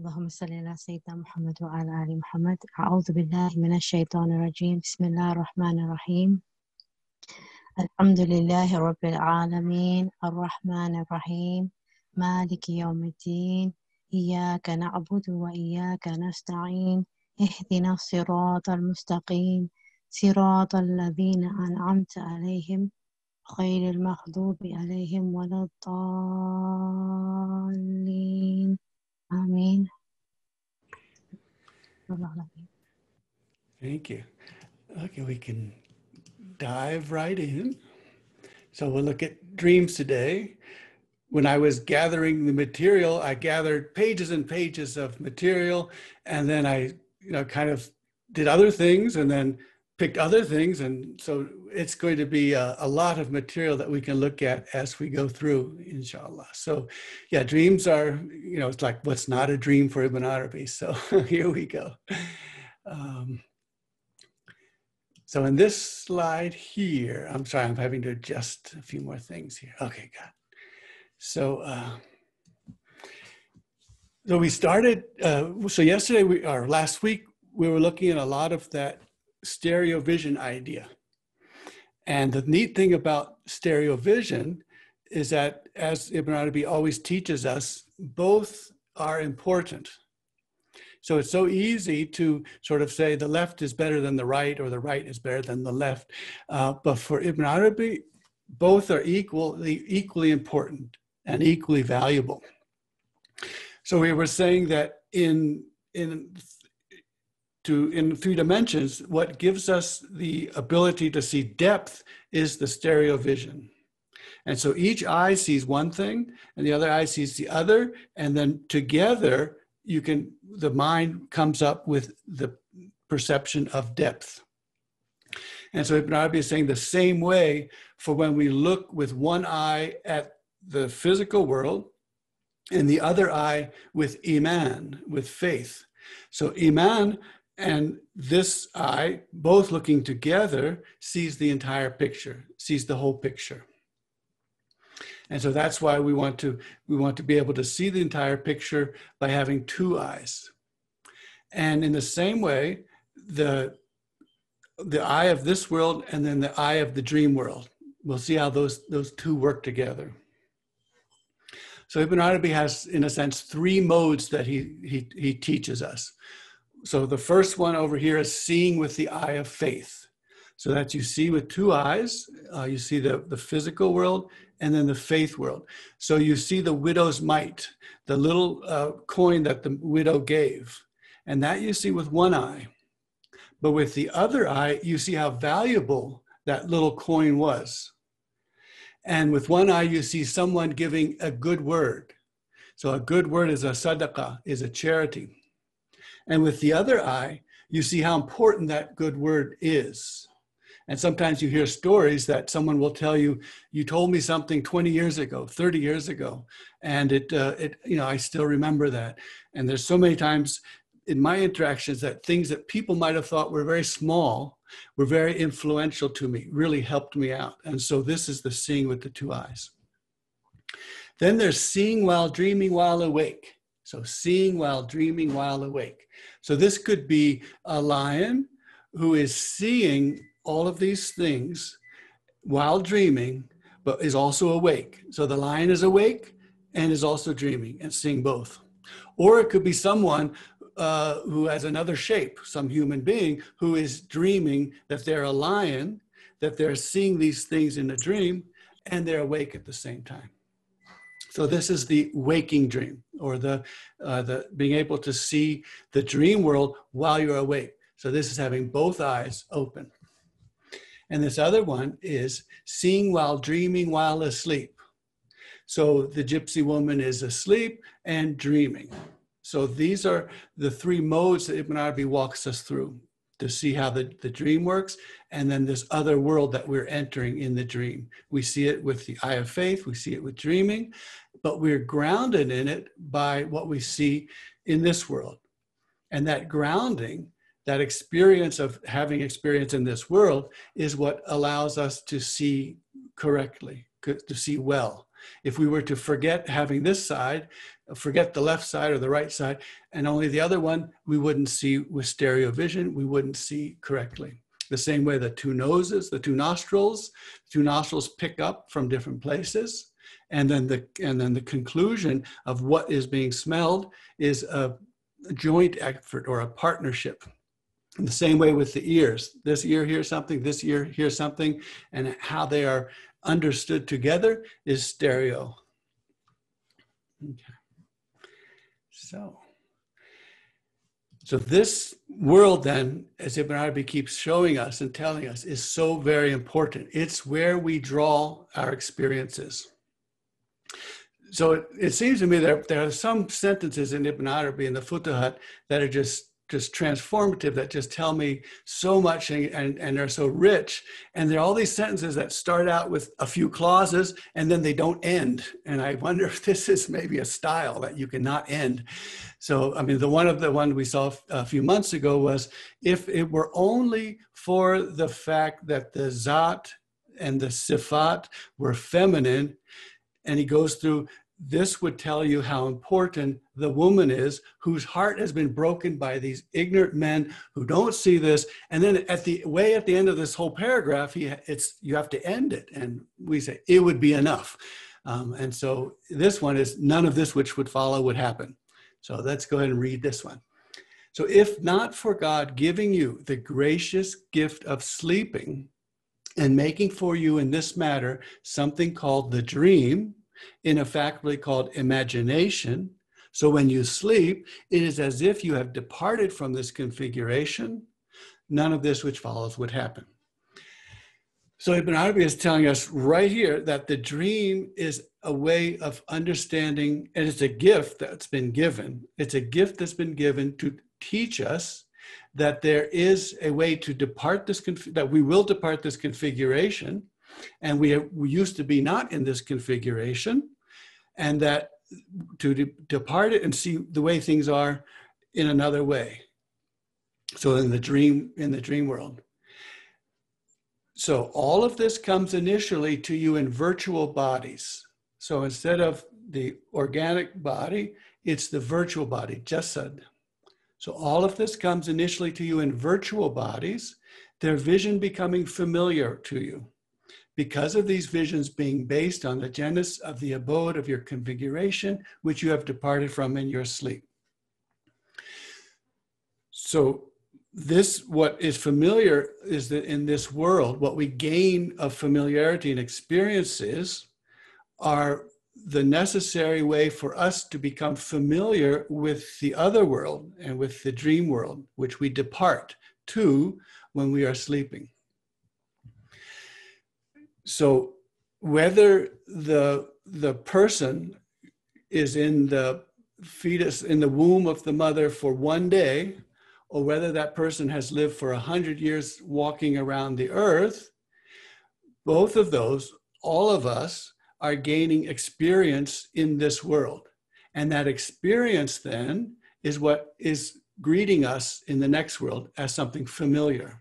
اللهم صل على سيدنا محمد وعلى آل محمد. أعوذ بالله من الشيطان الرجيم. بسم الله الرحمن الرحيم. الحمد لله رب العالمين. الرحمن الرحيم. مالك يوم الدين. إياك نعبد وإياك نستعين. اهدنا الصراط المستقيم. صراط الذين أنعمت عليهم غير المغضوب عليهم ولا الضالين. Amen. Thank you. Okay, we can dive right in. So we'll look at dreams today. When I was gathering the material, I gathered pages and pages of material, and then I, you know, kind of did other things, and then picked other things, and so it's going to be a, a, lot of material that we can look at as we go through, inshallah. So, yeah, dreams are, you know, it's like what's not a dream for Ibn Arabi. So here we go. Um, so in this slide here, I'm sorry, I'm having to adjust a few more things here. Okay, good. So, uh, so we started, uh, so yesterday, we, or last week, we were looking at a lot of that stereo vision idea. And the neat thing about stereo vision is that, as Ibn Arabi always teaches us, both are important. So it's so easy to sort of say the left is better than the right or the right is better than the left. Uh, but for Ibn Arabi, both are equally, equally important and equally valuable. So we were saying that in, in to in three dimensions, what gives us the ability to see depth is the stereo vision. And so each eye sees one thing and the other eye sees the other. And then together, you can, the mind comes up with the perception of depth. And so Ibn Arabi is saying the same way for when we look with one eye at the physical world and the other eye with Iman, with faith. So Iman and this eye, both looking together, sees the entire picture, sees the whole picture. And so that's why we want to we want to be able to see the entire picture by having two eyes. And in the same way, the the eye of this world and then the eye of the dream world. We'll see how those those two work together. So Ibn Arabi has, in a sense, three modes that he he, he teaches us so the first one over here is seeing with the eye of faith. So that you see with two eyes, uh, you see the, the physical world and then the faith world. So you see the widow's mite, the little uh, coin that the widow gave, and that you see with one eye. But with the other eye, you see how valuable that little coin was. And with one eye, you see someone giving a good word. So a good word is a sadaqah, is a charity. And with the other eye, you see how important that good word is. And sometimes you hear stories that someone will tell you, "You told me something 20 years ago, 30 years ago, and it, uh, it, you know, I still remember that." And there's so many times in my interactions that things that people might have thought were very small were very influential to me, really helped me out. And so this is the seeing with the two eyes. Then there's seeing while dreaming while awake. So seeing while dreaming while awake. So this could be a lion who is seeing all of these things while dreaming, but is also awake. So the lion is awake and is also dreaming and seeing both. Or it could be someone uh, who has another shape, some human being who is dreaming that they're a lion, that they're seeing these things in a dream, and they're awake at the same time. So this is the waking dream, or the uh, the being able to see the dream world while you're awake. So this is having both eyes open. And this other one is seeing while dreaming while asleep. So the gypsy woman is asleep and dreaming. So these are the three modes that Ibn Arabi walks us through to see how the, the dream works and then this other world that we're entering in the dream. We see it with the eye of faith, we see it with dreaming, but we're grounded in it by what we see in this world. And that grounding, that experience of having experience in this world, is what allows us to see correctly, to see well. If we were to forget having this side, forget the left side or the right side, and only the other one, we wouldn't see with stereo vision, we wouldn't see correctly. The same way the two noses, the two nostrils, two nostrils pick up from different places. And then the and then the conclusion of what is being smelled is a joint effort or a partnership. In the same way with the ears, this ear hears something, this ear hears something, and how they are understood together is stereo. Okay. So, so this world then, as Ibn Arabi keeps showing us and telling us, is so very important. It's where we draw our experiences. So it, it seems to me that there are some sentences in Ibn Arabi in the Futuhat that are just just transformative that just tell me so much and, and, and are so rich. And there are all these sentences that start out with a few clauses and then they don't end. And I wonder if this is maybe a style that you cannot end. So, I mean, the one of the one we saw a few months ago was if it were only for the fact that the Zat and the Sifat were feminine, and he goes through this would tell you how important the woman is whose heart has been broken by these ignorant men who don't see this. And then at the way at the end of this whole paragraph he, it's you have to end it. And we say it would be enough. Um, and so this one is none of this which would follow would happen. So let's go ahead and read this one. So if not for god giving you the gracious gift of sleeping and making for you in this matter something called the dream in a faculty called imagination. So when you sleep, it is as if you have departed from this configuration. None of this which follows would happen. So Ibn Arabi is telling us right here that the dream is a way of understanding, and it's a gift that's been given. It's a gift that's been given to teach us that there is a way to depart this, that we will depart this configuration and we, have, we used to be not in this configuration, and that to de- depart it and see the way things are in another way. So in the dream, in the dream world. So all of this comes initially to you in virtual bodies. So instead of the organic body, it's the virtual body, jasad. So all of this comes initially to you in virtual bodies, their vision becoming familiar to you because of these visions being based on the genus of the abode of your configuration, which you have departed from in your sleep. So, this, what is familiar is that in this world, what we gain of familiarity and experiences are the necessary way for us to become familiar with the other world and with the dream world, which we depart to when we are sleeping. So whether the the person is in the fetus in the womb of the mother for one day, or whether that person has lived for a hundred years walking around the earth, both of those, all of us, are gaining experience in this world. And that experience then is what is greeting us in the next world as something familiar.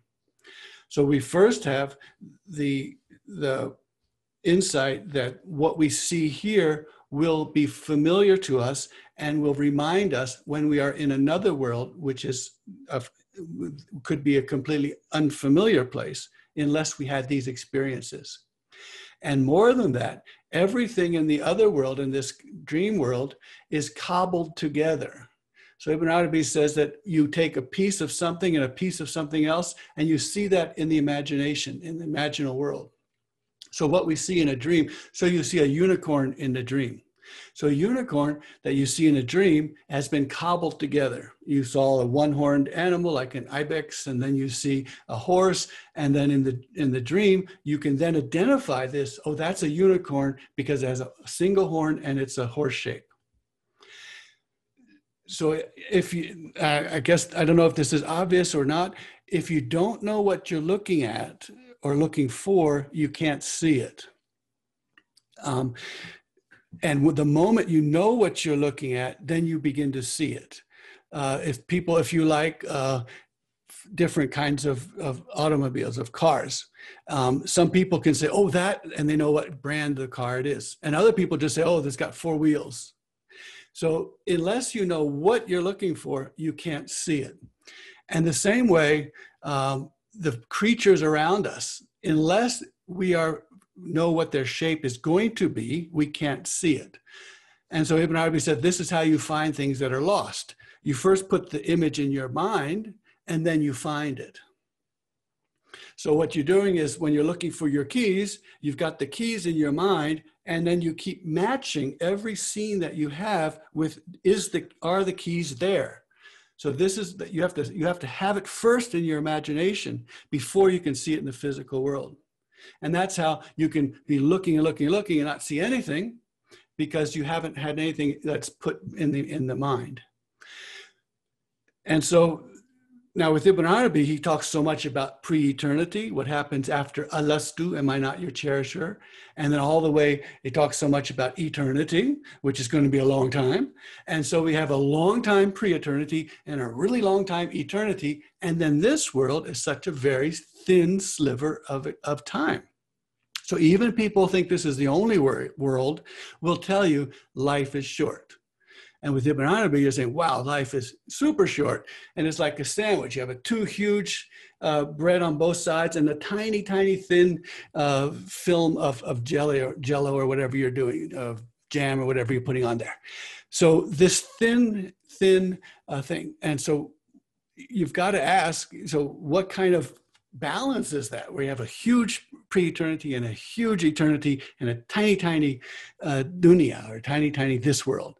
So we first have the the insight that what we see here will be familiar to us and will remind us when we are in another world, which is a, could be a completely unfamiliar place, unless we had these experiences. And more than that, everything in the other world, in this dream world, is cobbled together. So Ibn Arabi says that you take a piece of something and a piece of something else, and you see that in the imagination, in the imaginal world. So what we see in a dream, so you see a unicorn in the dream. So a unicorn that you see in a dream has been cobbled together. You saw a one-horned animal like an ibex, and then you see a horse, and then in the in the dream you can then identify this. Oh, that's a unicorn because it has a single horn and it's a horse shape. So if you, I guess I don't know if this is obvious or not. If you don't know what you're looking at, or looking for, you can't see it. Um, and the moment you know what you're looking at, then you begin to see it. Uh, if people, if you like, uh, different kinds of, of automobiles, of cars. Um, some people can say, oh, that, and they know what brand the car it is. And other people just say, oh, this got four wheels. So unless you know what you're looking for, you can't see it. And the same way, um, the creatures around us, unless we are know what their shape is going to be, we can't see it. And so Ibn Arabi said, this is how you find things that are lost. You first put the image in your mind, and then you find it. So what you're doing is when you're looking for your keys, you've got the keys in your mind, and then you keep matching every scene that you have with is the are the keys there. So this is that you have to you have to have it first in your imagination before you can see it in the physical world. And that's how you can be looking and looking and looking and not see anything because you haven't had anything that's put in the in the mind. And so now with Ibn Arabi, he talks so much about pre-eternity, what happens after alastu, am I not your cherisher? And then all the way, he talks so much about eternity, which is going to be a long time. And so we have a long time pre-eternity and a really long time eternity. And then this world is such a very thin sliver of, of time. So even people think this is the only world will tell you life is short. And with Ibn Arabi, you're saying, wow, life is super short. And it's like a sandwich. You have a two huge uh, bread on both sides and a tiny, tiny thin uh, film of, of jelly or jello or whatever you're doing, of jam or whatever you're putting on there. So this thin, thin uh, thing. And so you've got to ask, so what kind of balance is that where you have a huge pre-eternity and a huge eternity and a tiny tiny uh, dunya or tiny tiny this world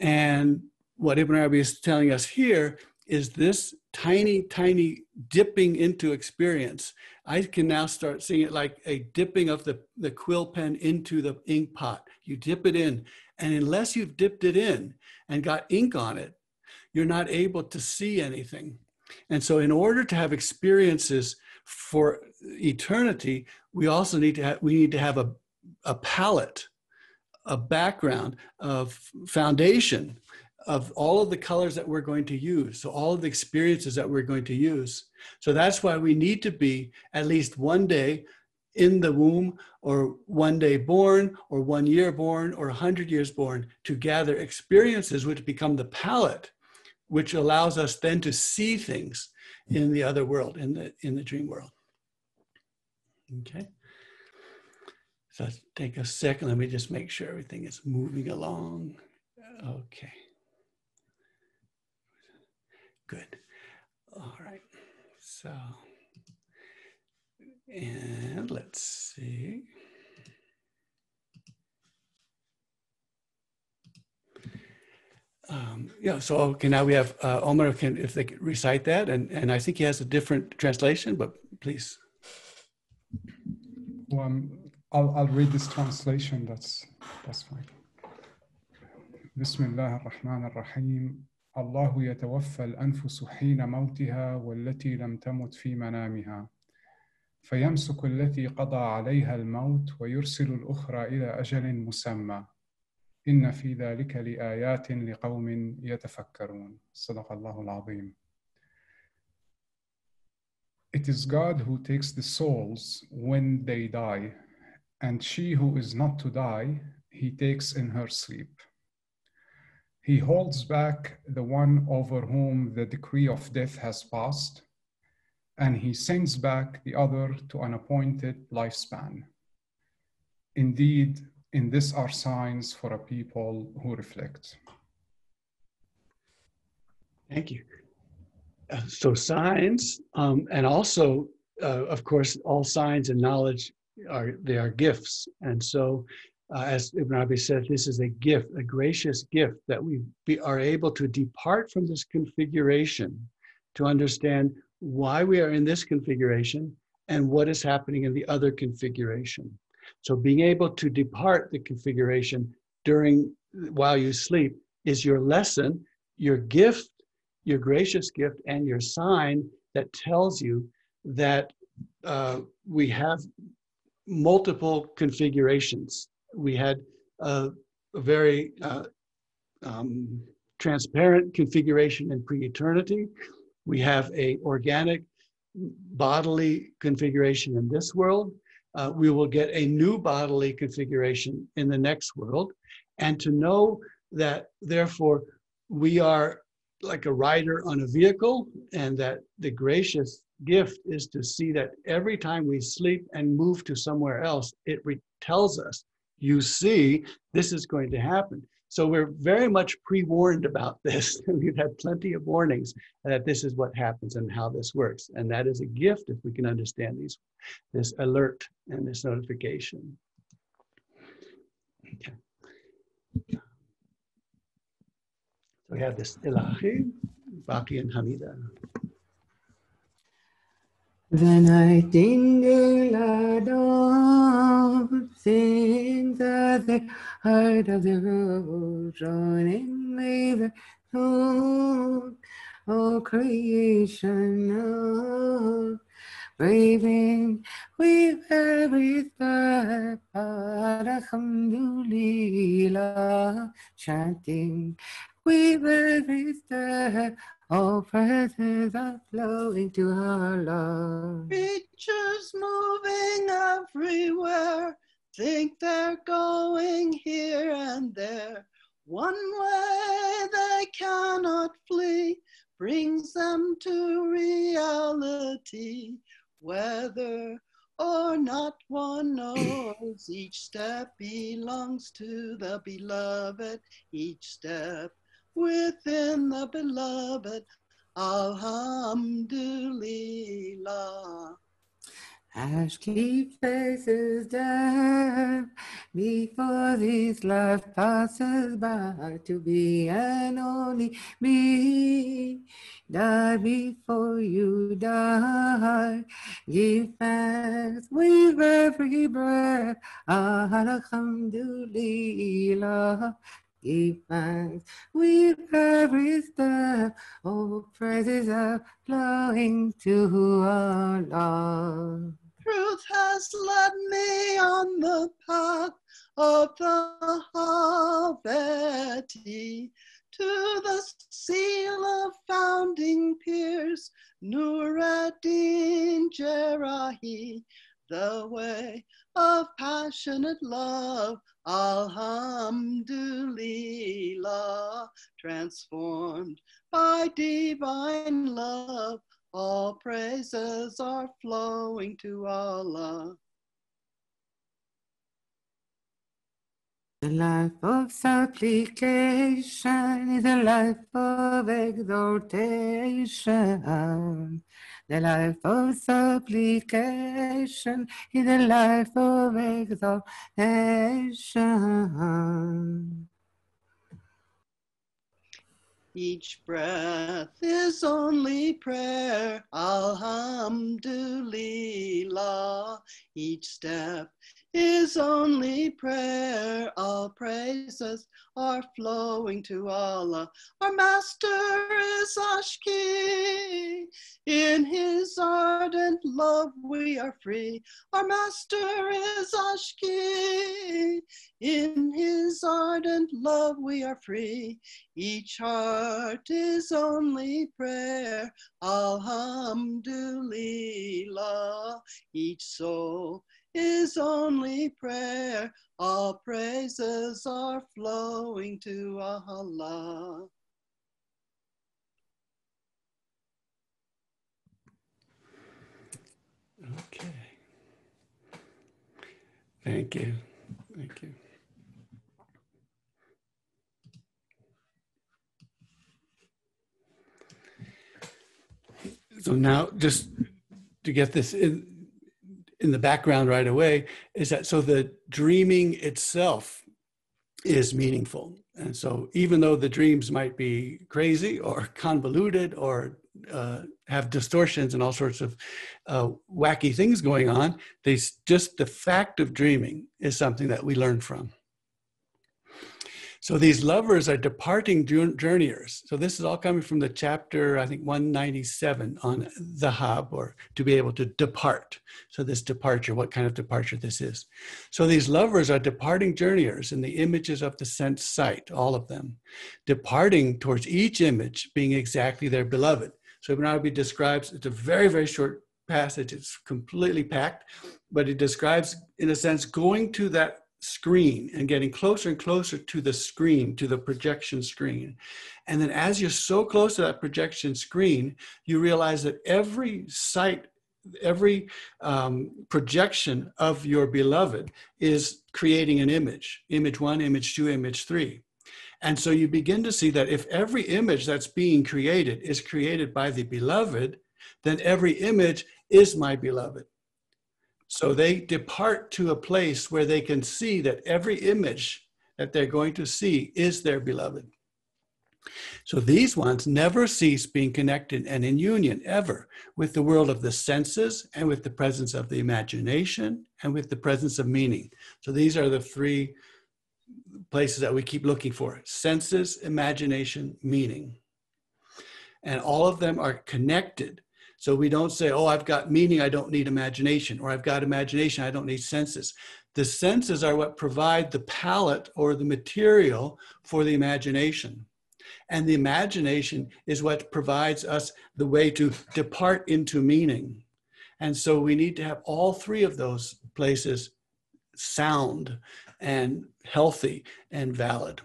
and what Ibn Arabi is telling us here is this tiny, tiny dipping into experience. I can now start seeing it like a dipping of the, the quill pen into the ink pot. You dip it in, and unless you've dipped it in and got ink on it, you're not able to see anything. And so, in order to have experiences for eternity, we also need to have, we need to have a, a palette a background of foundation of all of the colors that we're going to use. So all of the experiences that we're going to use. So that's why we need to be at least one day in the womb or one day born or one year born or a hundred years born to gather experiences which become the palette which allows us then to see things in the other world in the in the dream world okay so take a second. Let me just make sure everything is moving along. Okay. Good. All right. So, and let's see. Um, yeah, so okay, now we have uh, Omar, can, if they could recite that, and, and I think he has a different translation, but please. Um, I'll, I'll read this translation, that's, that's fine. بسم الله الرحمن الرحيم الله يتوفى الأنفس حين موتها والتي لم تمت في منامها فيمسك التي قضى عليها الموت ويرسل الأخرى إلى أجل مسمى إن في ذلك لآيات لقوم يتفكرون صدق الله العظيم It is God who takes the souls when they die and she who is not to die, he takes in her sleep. He holds back the one over whom the decree of death has passed, and he sends back the other to an appointed lifespan. Indeed, in this are signs for a people who reflect. Thank you. Uh, so, signs, um, and also, uh, of course, all signs and knowledge are they are gifts. And so, uh, as Ibn Arabi said, this is a gift, a gracious gift that we be, are able to depart from this configuration to understand why we are in this configuration and what is happening in the other configuration. So, being able to depart the configuration during while you sleep is your lesson, your gift, your gracious gift, and your sign that tells you that uh, we have multiple configurations. We had a, a very uh, um, transparent configuration in pre-eternity. we have a organic bodily configuration in this world. Uh, we will get a new bodily configuration in the next world. And to know that, therefore, we are like a rider on a vehicle, and that the gracious gift is to see that every time we sleep and move to somewhere else, it re- tells us, you see, this is going to happen. So we're very much pre-warned about this. We've had plenty of warnings that this is what happens and how this works. And that is a gift if we can understand these, this alert and this notification. Okay. So we have this Ilahi, Baki and Hamida. The I in the dawn sings at the heart of the running with the moon, all creation. Braving with every step, Alhamdulillah, chanting with every step, all praises are flowing to Allah. Creatures moving everywhere think they're going here and there. One way they cannot flee brings them to reality. Whether or not one knows, each step belongs to the beloved, each step within the beloved. Alhamdulillah. As keep faces down before this life passes by to be and only be. Die before you die. Give thanks with every breath. Alhamdulillah. Give thanks with every step. All praises are flowing to our Allah. Truth has led me on the path of the Halveti to the seal of founding peers, Nureddin Jerrahi, the way of passionate love, Alhamdulillah, transformed by divine love. All praises are flowing to Allah. The life of supplication is a life of exaltation. The life of supplication is the life of exaltation. Each breath is only prayer, Alhamdulillah. Each step is only prayer. All praises are flowing to Allah. Our master is Ashki. In his ardent love we are free. Our master is Ashki. In his ardent love we are free. Each heart is only prayer. Alhamdulillah. Each soul is only prayer. All praises are flowing to Allah. Okay. Thank you. Thank you. So now, just to get this in, in the background right away, is that so the dreaming itself is meaningful. And so, even though the dreams might be crazy or convoluted or uh, have distortions and all sorts of uh, wacky things going on, they just the fact of dreaming is something that we learn from. So these lovers are departing journeyers. So this is all coming from the chapter, I think 197 on Zahab, or to be able to depart. So this departure, what kind of departure this is. So these lovers are departing journeyers in the images of the sense sight, all of them, departing towards each image being exactly their beloved. So Ibn Arabi describes, it's a very, very short passage, it's completely packed, but it describes, in a sense, going to that screen and getting closer and closer to the screen, to the projection screen. And then as you're so close to that projection screen, you realize that every sight, every um, projection of your beloved is creating an image image one, image two, image three. And so you begin to see that if every image that's being created is created by the beloved, then every image is my beloved. So they depart to a place where they can see that every image that they're going to see is their beloved. So these ones never cease being connected and in union ever with the world of the senses and with the presence of the imagination and with the presence of meaning. So these are the three places that we keep looking for senses, imagination, meaning. And all of them are connected so we don't say, oh, I've got meaning, I don't need imagination, or I've got imagination, I don't need senses. The senses are what provide the palette or the material for the imagination. And the imagination is what provides us the way to depart into meaning. And so we need to have all three of those places sound and healthy and valid.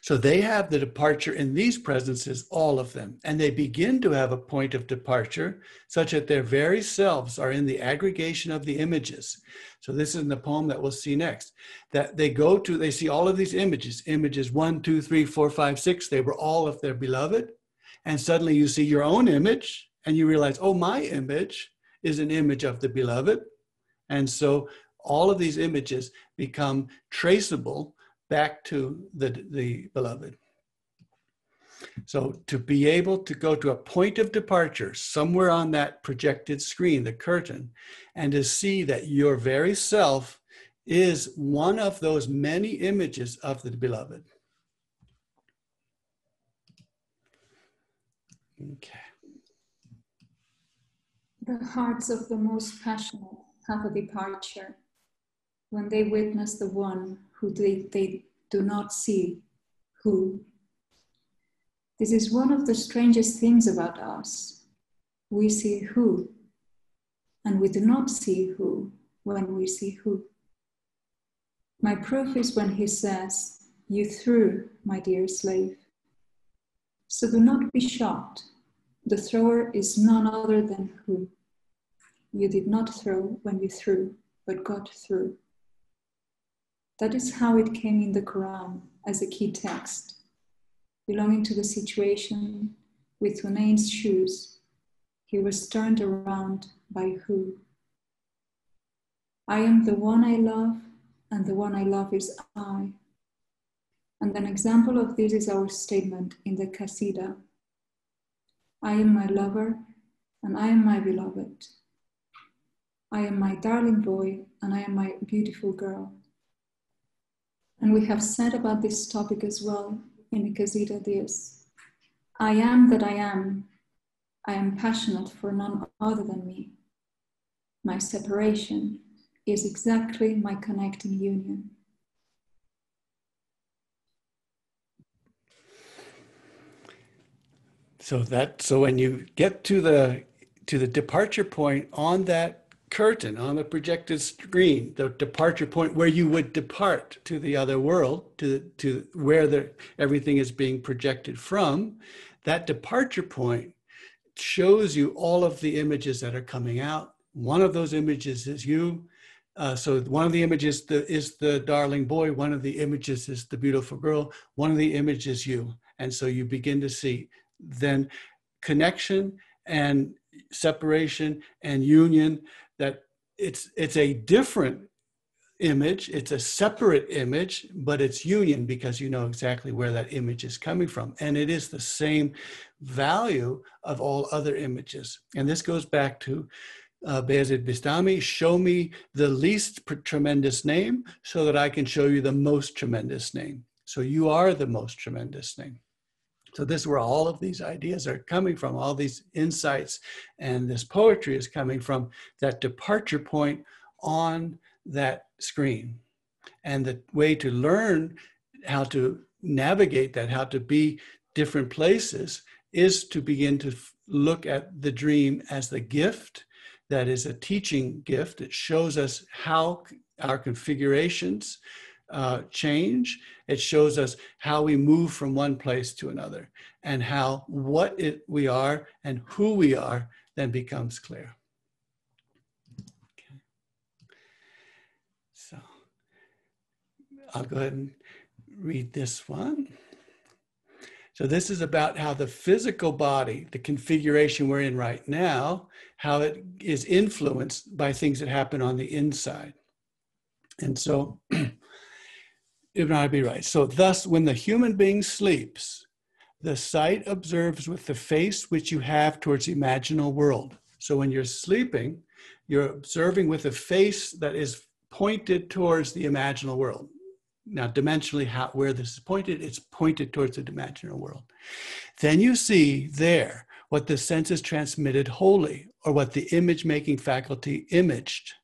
So they have the departure in these presences, all of them, and they begin to have a point of departure such that their very selves are in the aggregation of the images. So this is in the poem that we'll see next. That they go to, they see all of these images, images one, two, three, four, five, six, they were all of their beloved. And suddenly you see your own image and you realize, oh, my image is an image of the beloved. And so all of these images become traceable back to the, the beloved. So to be able to go to a point of departure somewhere on that projected screen, the curtain, and to see that your very self is one of those many images of the beloved. Okay. The hearts of the most passionate have a departure when they witness the one who they, they do not see who. This is one of the strangest things about us. We see who, and we do not see who when we see who. My proof is when he says, You threw, my dear slave. So do not be shocked. The thrower is none other than who. You did not throw when you threw, but God threw. That is how it came in the Quran as a key text, belonging to the situation with Hunayn's shoes. He was turned around by who? I am the one I love, and the one I love is I. And an example of this is our statement in the Qasida I am my lover, and I am my beloved. I am my darling boy, and I am my beautiful girl. And we have said about this topic as well in Qasida this I am that I am. I am passionate for none other than me. My separation is exactly my connecting union. So that so when you get to the to the departure point on that curtain on the projected screen, the departure point where you would depart to the other world, to, to where the, everything is being projected from, that departure point shows you all of the images that are coming out. One of those images is you. Uh, so one of the images the, is the darling boy. One of the images is the beautiful girl. One of the images is you. And so you begin to see then connection and separation and union that it's it's a different image it's a separate image but it's union because you know exactly where that image is coming from and it is the same value of all other images and this goes back to uh, Bayezid Bistami, show me the least tremendous name so that I can show you the most tremendous name. So you are the most tremendous name. So this is where all of these ideas are coming from, all these insights, and this poetry is coming from that departure point on that screen. And the way to learn how to navigate that, how to be different places, is to begin to look at the dream as the gift that is a teaching gift. It shows us how our configurations uh, change. It shows us how we move from one place to another and how what it, we are and who we are then becomes clear. Okay. So I'll go ahead and read this one. So this is about how the physical body, the configuration we're in right now, how it is influenced by things that happen on the inside. And so Ibn Arabi writes, so thus when the human being sleeps, the sight observes with the face which you have towards the imaginal world. So when you're sleeping, you're observing with a face that is pointed towards the imaginal world. Now, dimensionally, how, where this is pointed, it's pointed towards the dimensional world. Then you see there what the senses transmitted wholly, or what the image making faculty imaged.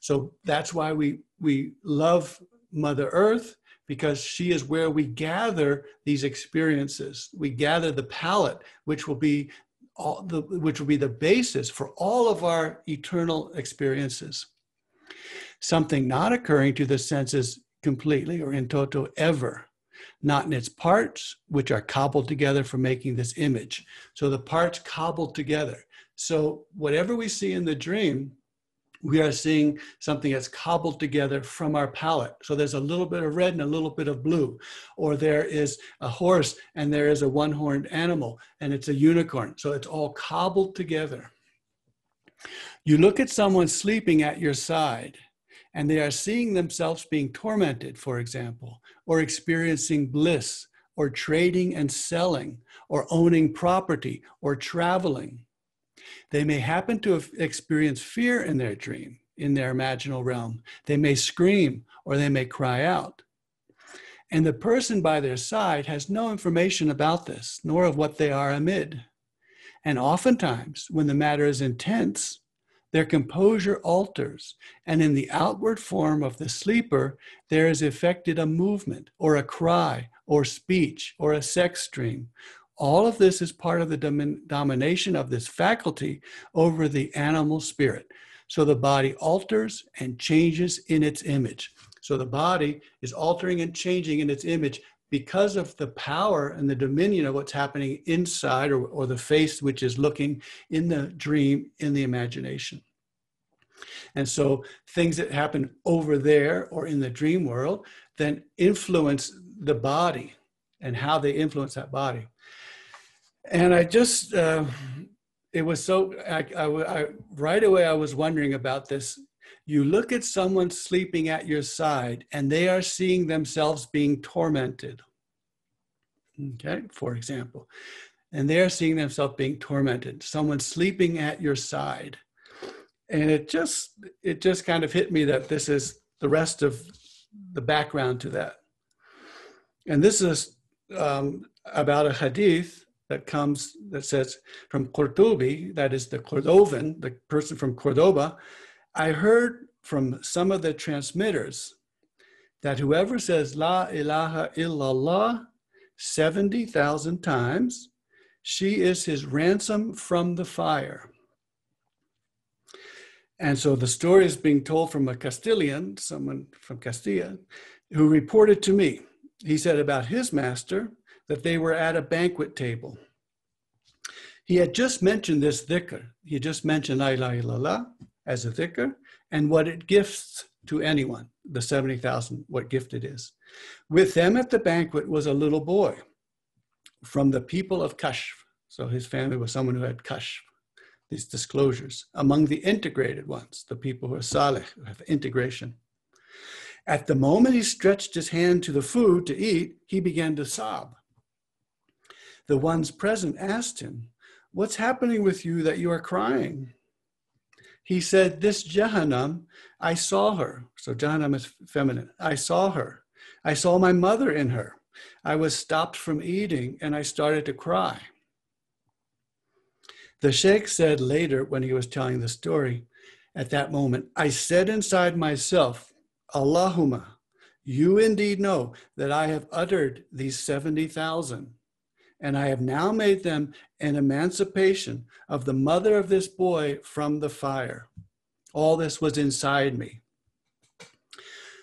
So that's why we, we love Mother Earth, because she is where we gather these experiences. We gather the palette, which will be all the, which will be the basis for all of our eternal experiences. Something not occurring to the senses completely or in toto ever, not in its parts, which are cobbled together for making this image. So the parts cobbled together. So whatever we see in the dream, we are seeing something that's cobbled together from our palette. So there's a little bit of red and a little bit of blue, or there is a horse and there is a one horned animal and it's a unicorn. So it's all cobbled together. You look at someone sleeping at your side and they are seeing themselves being tormented, for example, or experiencing bliss, or trading and selling, or owning property, or traveling. They may happen to experience fear in their dream, in their imaginal realm. They may scream or they may cry out. And the person by their side has no information about this, nor of what they are amid. And oftentimes, when the matter is intense, their composure alters, and in the outward form of the sleeper, there is effected a movement, or a cry, or speech, or a sex dream. All of this is part of the domin- domination of this faculty over the animal spirit. So the body alters and changes in its image. So the body is altering and changing in its image because of the power and the dominion of what's happening inside or, or the face which is looking in the dream in the imagination. And so things that happen over there or in the dream world then influence the body and how they influence that body. And I just, uh, it was so, I, I, I, right away I was wondering about this. You look at someone sleeping at your side and they are seeing themselves being tormented. Okay, for example, and they are seeing themselves being tormented. Someone sleeping at your side and it just it just kind of hit me that this is the rest of the background to that and this is um, about a hadith that comes that says from Cordobi, that is the Cordovan, the person from Cordoba. I heard from some of the transmitters that whoever says La ilaha illallah 70,000 times, she is his ransom from the fire. And so the story is being told from a Castilian, someone from Castilla, who reported to me. He said about his master that they were at a banquet table. He had just mentioned this dhikr. He just mentioned La ilaha as a dhikr and what it gifts to anyone, the 70,000, what gift it is. With them at the banquet was a little boy from the people of Kashf. So his family was someone who had Kashf these disclosures among the integrated ones, the people who are salih, who have integration. At the moment he stretched his hand to the food to eat, he began to sob. The ones present asked him, What's happening with you that you are crying? He said, This Jahannam, I saw her. So Jahannam is feminine. I saw her. I saw my mother in her. I was stopped from eating and I started to cry. The Sheikh said later, when he was telling the story, at that moment, I said inside myself, Allahumma, you indeed know that I have uttered these 70,000. And I have now made them an emancipation of the mother of this boy from the fire. All this was inside me.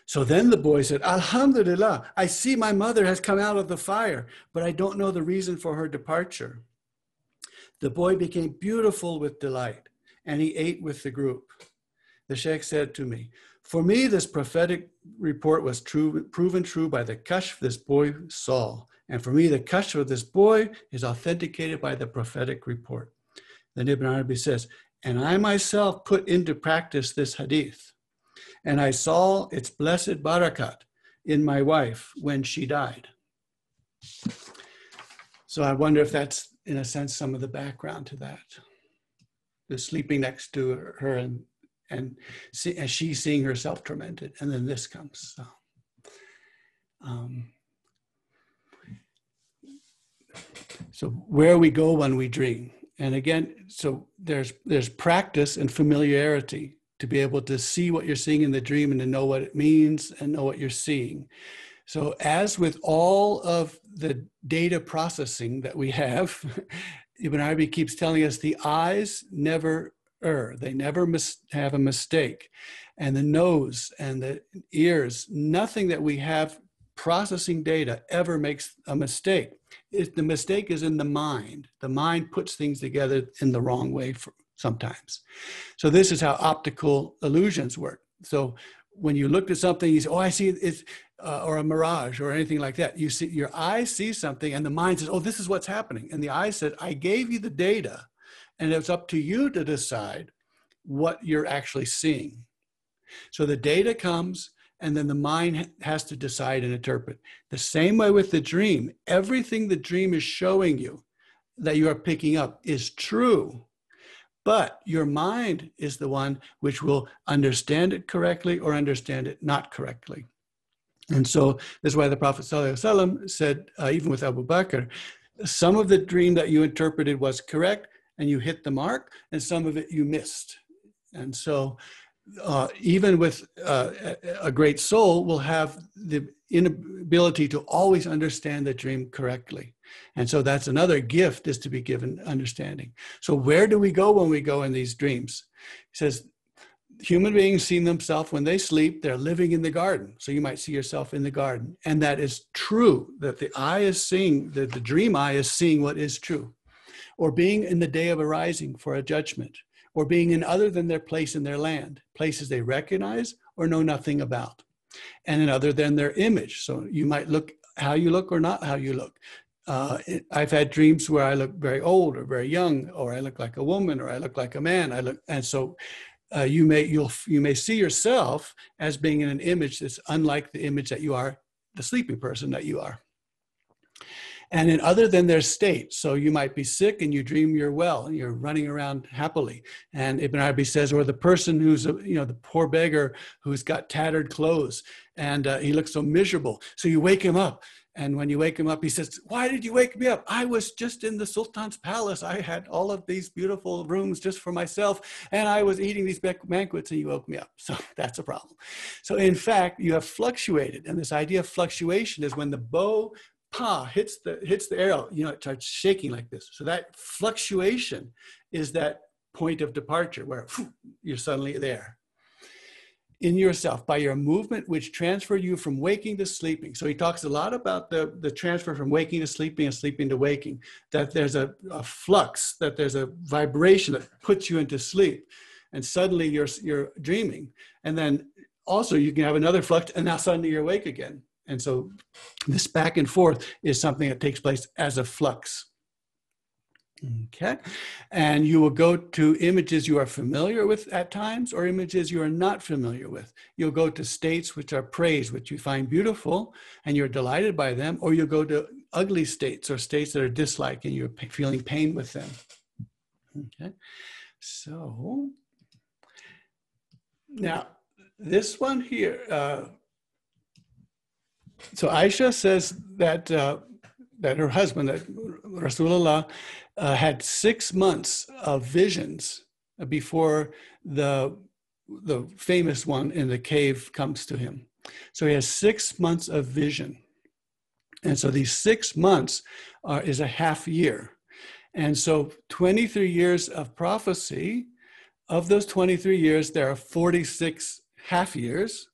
So then the boy said, Alhamdulillah, I see my mother has come out of the fire, but I don't know the reason for her departure. The boy became beautiful with delight, and he ate with the group. The sheikh said to me, For me, this prophetic report was true, proven true by the kashf this boy saw. And for me, the kashf of this boy is authenticated by the prophetic report. Then Ibn Arabi says, And I myself put into practice this hadith and I saw its blessed barakat in my wife when she died. So I wonder if that's, in a sense, some of the background to that. The sleeping next to her and and see, as she's seeing herself tormented, and then this comes. So, um, so where we go when we dream, and again, so there's there's practice and familiarity to be able to see what you're seeing in the dream and to know what it means and know what you're seeing. So, as with all of the data processing that we have, Ibn Arabi keeps telling us the eyes never err, they never mis- have a mistake. And the nose and the ears, nothing that we have processing data ever makes a mistake. It, the mistake is in the mind. The mind puts things together in the wrong way for, sometimes. So this is how optical illusions work. So when you look at something, you say, "Oh, I see it's," uh, or a mirage, or anything like that. You see, your eye sees something, and the mind says, "Oh, this is what's happening," and the eye said, "I gave you the data, and it's up to you to decide what you're actually seeing." So the data comes, and then the mind has to decide and interpret. The same way with the dream, everything the dream is showing you that you are picking up is true but your mind is the one which will understand it correctly or understand it not correctly. And so this is why the Prophet ﷺ said, uh, even with Abu Bakr, some of the dream that you interpreted was correct and you hit the mark, and some of it you missed. And so uh, even with uh, a great soul will have the inability to always understand the dream correctly. And so that's another gift is to be given understanding. So where do we go when we go in these dreams? He says, human beings see themselves when they sleep, they're living in the garden. So you might see yourself in the garden. And that is true, that the eye is seeing, that the dream eye is seeing what is true. Or being in the day of arising for a judgment, or being in other than their place in their land, places they recognize or know nothing about. And in other than their image. So you might look how you look or not how you look uh, I've had dreams where I look very old or very young, or I look like a woman, or I look like a man. I look, and so uh, you may you'll you may see yourself as being in an image that's unlike the image that you are, the sleeping person that you are. And in other than their state, so you might be sick and you dream you're well and you're running around happily. And Ibn Arabi says, or the person who's, a, you know, the poor beggar who's got tattered clothes and uh, he looks so miserable. So you wake him up and when you wake him up, he says, Why did you wake me up? I was just in the Sultan's palace. I had all of these beautiful rooms just for myself, and I was eating these banquets, and you woke me up. So that's a problem. So, in fact, you have fluctuated. And this idea of fluctuation is when the bow hits the hits the arrow, you know, it starts shaking like this. So that fluctuation is that point of departure where whew, you're suddenly there. In yourself by your movement which transferred you from waking to sleeping. So he talks a lot about the, the transfer from waking to sleeping and sleeping to waking that there's a, a flux that there's a vibration that puts you into sleep. And suddenly you're you're dreaming. And then also you can have another flux and now suddenly you're awake again and so this back and forth is something that takes place as a flux Okay. And you will go to images you are familiar with at times or images you are not familiar with. You'll go to states which are praised, which you find beautiful and you're delighted by them, or you'll go to ugly states or states that are disliked and you're feeling pain with them. Okay. So now this one here, uh, so Aisha says that uh, that her husband, that Rasulullah, uh, had six months of visions before the the famous one in the cave comes to him. So he has six months of vision. And so these six months are, is a half year. And so 23 years of prophecy, of those 23 years, there are 46 half years.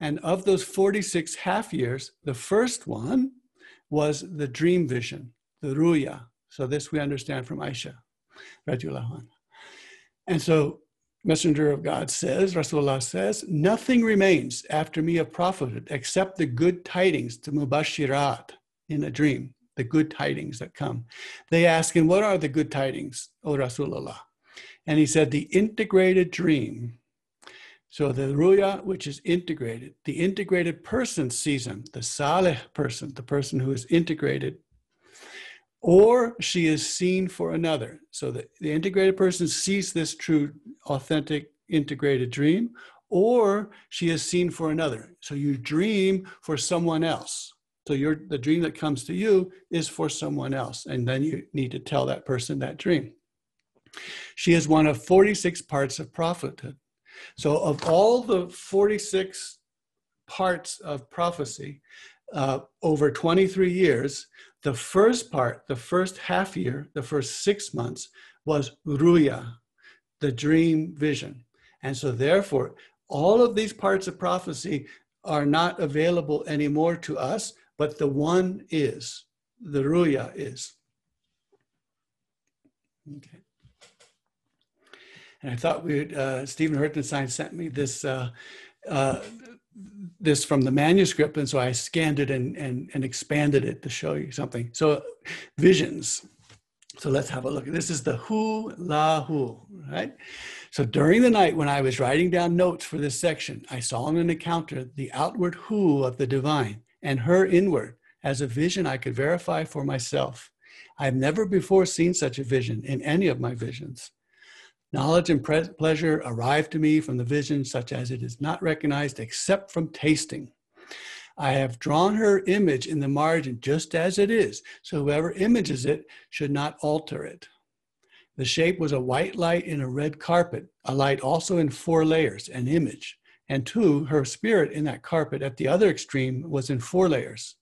And of those 46 half years, the first one was the dream vision, the ruya. So this we understand from Aisha, radiallahu. And so Messenger of God says, Rasulullah says, nothing remains after me of prophethood except the good tidings, to mubashirat in a dream, the good tidings that come. They ask him, what are the good tidings, O Rasulullah? And he said, the integrated dream. So the ruya, which is integrated, the integrated person sees him, the salih person, the person who is integrated or she is seen for another. So the, the integrated person sees this true, authentic, integrated dream, or she is seen for another. So you dream for someone else. So your the dream that comes to you is for someone else, and then you need to tell that person that dream. She is one of 46 parts of prophethood. So of all the 46 parts of prophecy uh, over 23 years, the first part, the first half year, the first six months was ruya, the dream vision. And so, therefore, all of these parts of prophecy are not available anymore to us, but the one is, the ruya is. Okay. And I thought we would, uh, Stephen Hirtenstein sent me this uh, uh, this from the manuscript, and so I scanned it and, and, and expanded it to show you something. So, visions. So let's have a look. This is the Hu La Hu, right? So during the night when I was writing down notes for this section, I saw in an encounter the outward Hu of the divine and her inward as a vision I could verify for myself. I have never before seen such a vision in any of my visions. Knowledge and pre- pleasure arrive to me from the vision, such as it is not recognized except from tasting. I have drawn her image in the margin just as it is, so whoever images it should not alter it. The shape was a white light in a red carpet, a light also in four layers, an image. And two, her spirit in that carpet at the other extreme was in four layers.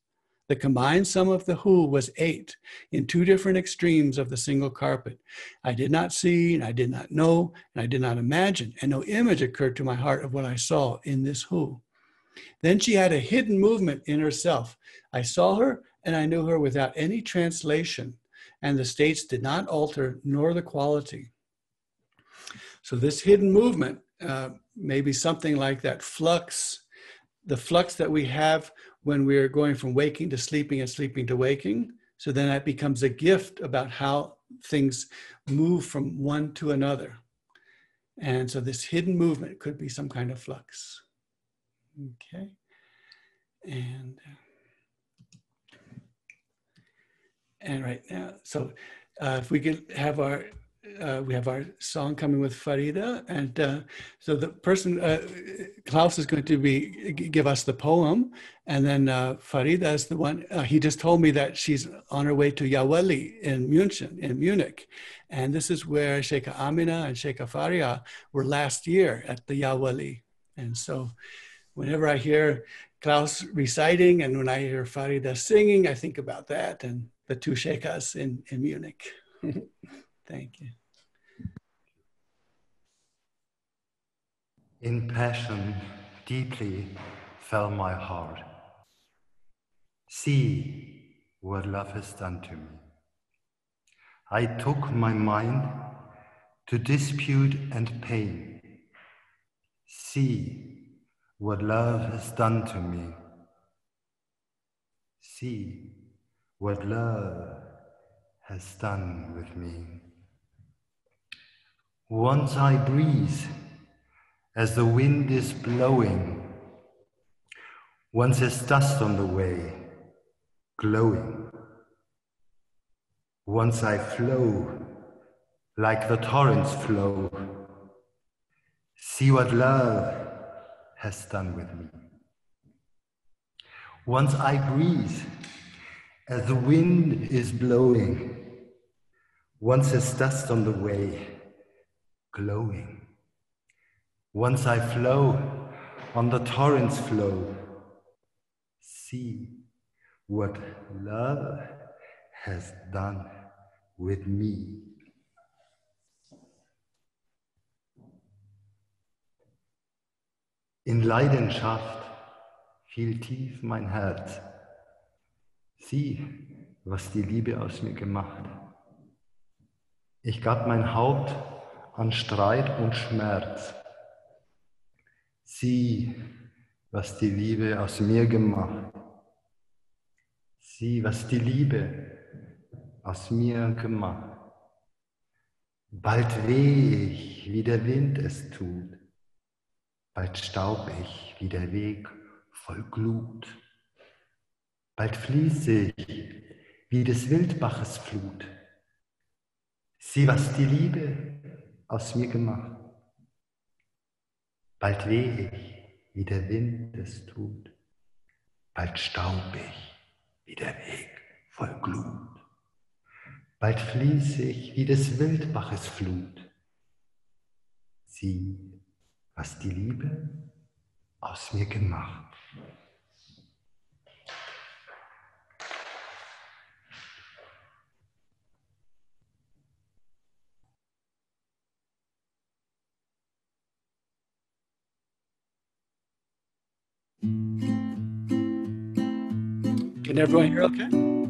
The combined sum of the Hu was eight in two different extremes of the single carpet. I did not see, and I did not know, and I did not imagine, and no image occurred to my heart of what I saw in this Hu. Then she had a hidden movement in herself. I saw her, and I knew her without any translation, and the states did not alter, nor the quality. So, this hidden movement uh, may be something like that flux, the flux that we have when we're going from waking to sleeping and sleeping to waking. So then that becomes a gift about how things move from one to another. And so this hidden movement could be some kind of flux. Okay. And and right now, so uh, if we could have our uh, we have our song coming with Farida, and uh, so the person uh, Klaus is going to be give us the poem, and then uh, Farida is the one. Uh, he just told me that she's on her way to Yawali in Munich, in Munich, and this is where Sheikh Amina and Sheikh Fariha were last year at the Yawali, and so whenever I hear Klaus reciting and when I hear Farida singing, I think about that and the two sheikhs in in Munich. Thank you. In passion, deeply fell my heart. See what love has done to me. I took my mind to dispute and pain. See what love has done to me. See what love has done with me. Once I breathe as the wind is blowing, once there's dust on the way, glowing. Once I flow like the torrents flow, see what love has done with me. Once I breathe as the wind is blowing, once there's dust on the way, glowing. Once I flow on the torrent's flow, see what love has done with me. In Leidenschaft fiel tief mein Herz. Sieh, was die Liebe aus mir gemacht. Ich gab mein Haupt an Streit und Schmerz. Sieh, was die Liebe aus mir gemacht. Sieh, was die Liebe aus mir gemacht. Bald weh ich, wie der Wind es tut. Bald staub ich, wie der Weg voll Glut. Bald fließe ich, wie des Wildbaches Flut. Sieh, was die Liebe aus mir gemacht. Bald weh ich, wie der Wind es tut. Bald staub ich, wie der Weg voll Glut. Bald fließe ich, wie des Wildbaches Flut. Sieh, was die Liebe aus mir gemacht. Can everyone hear okay?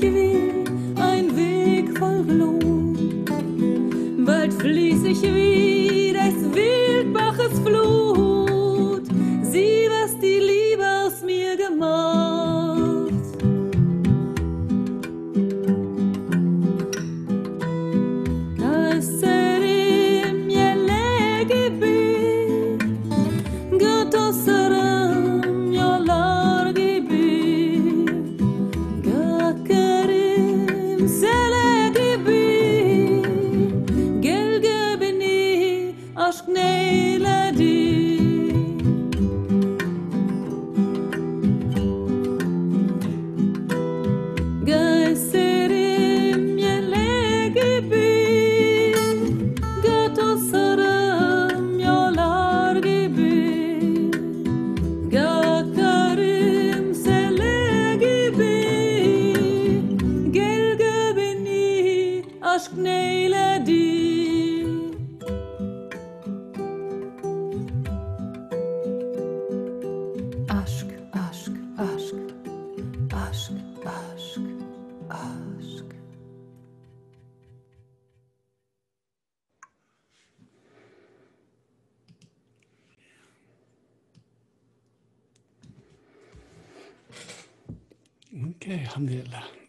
Wie ein Weg voll Glut, bald fließ ich wie des Wildbaches Flut.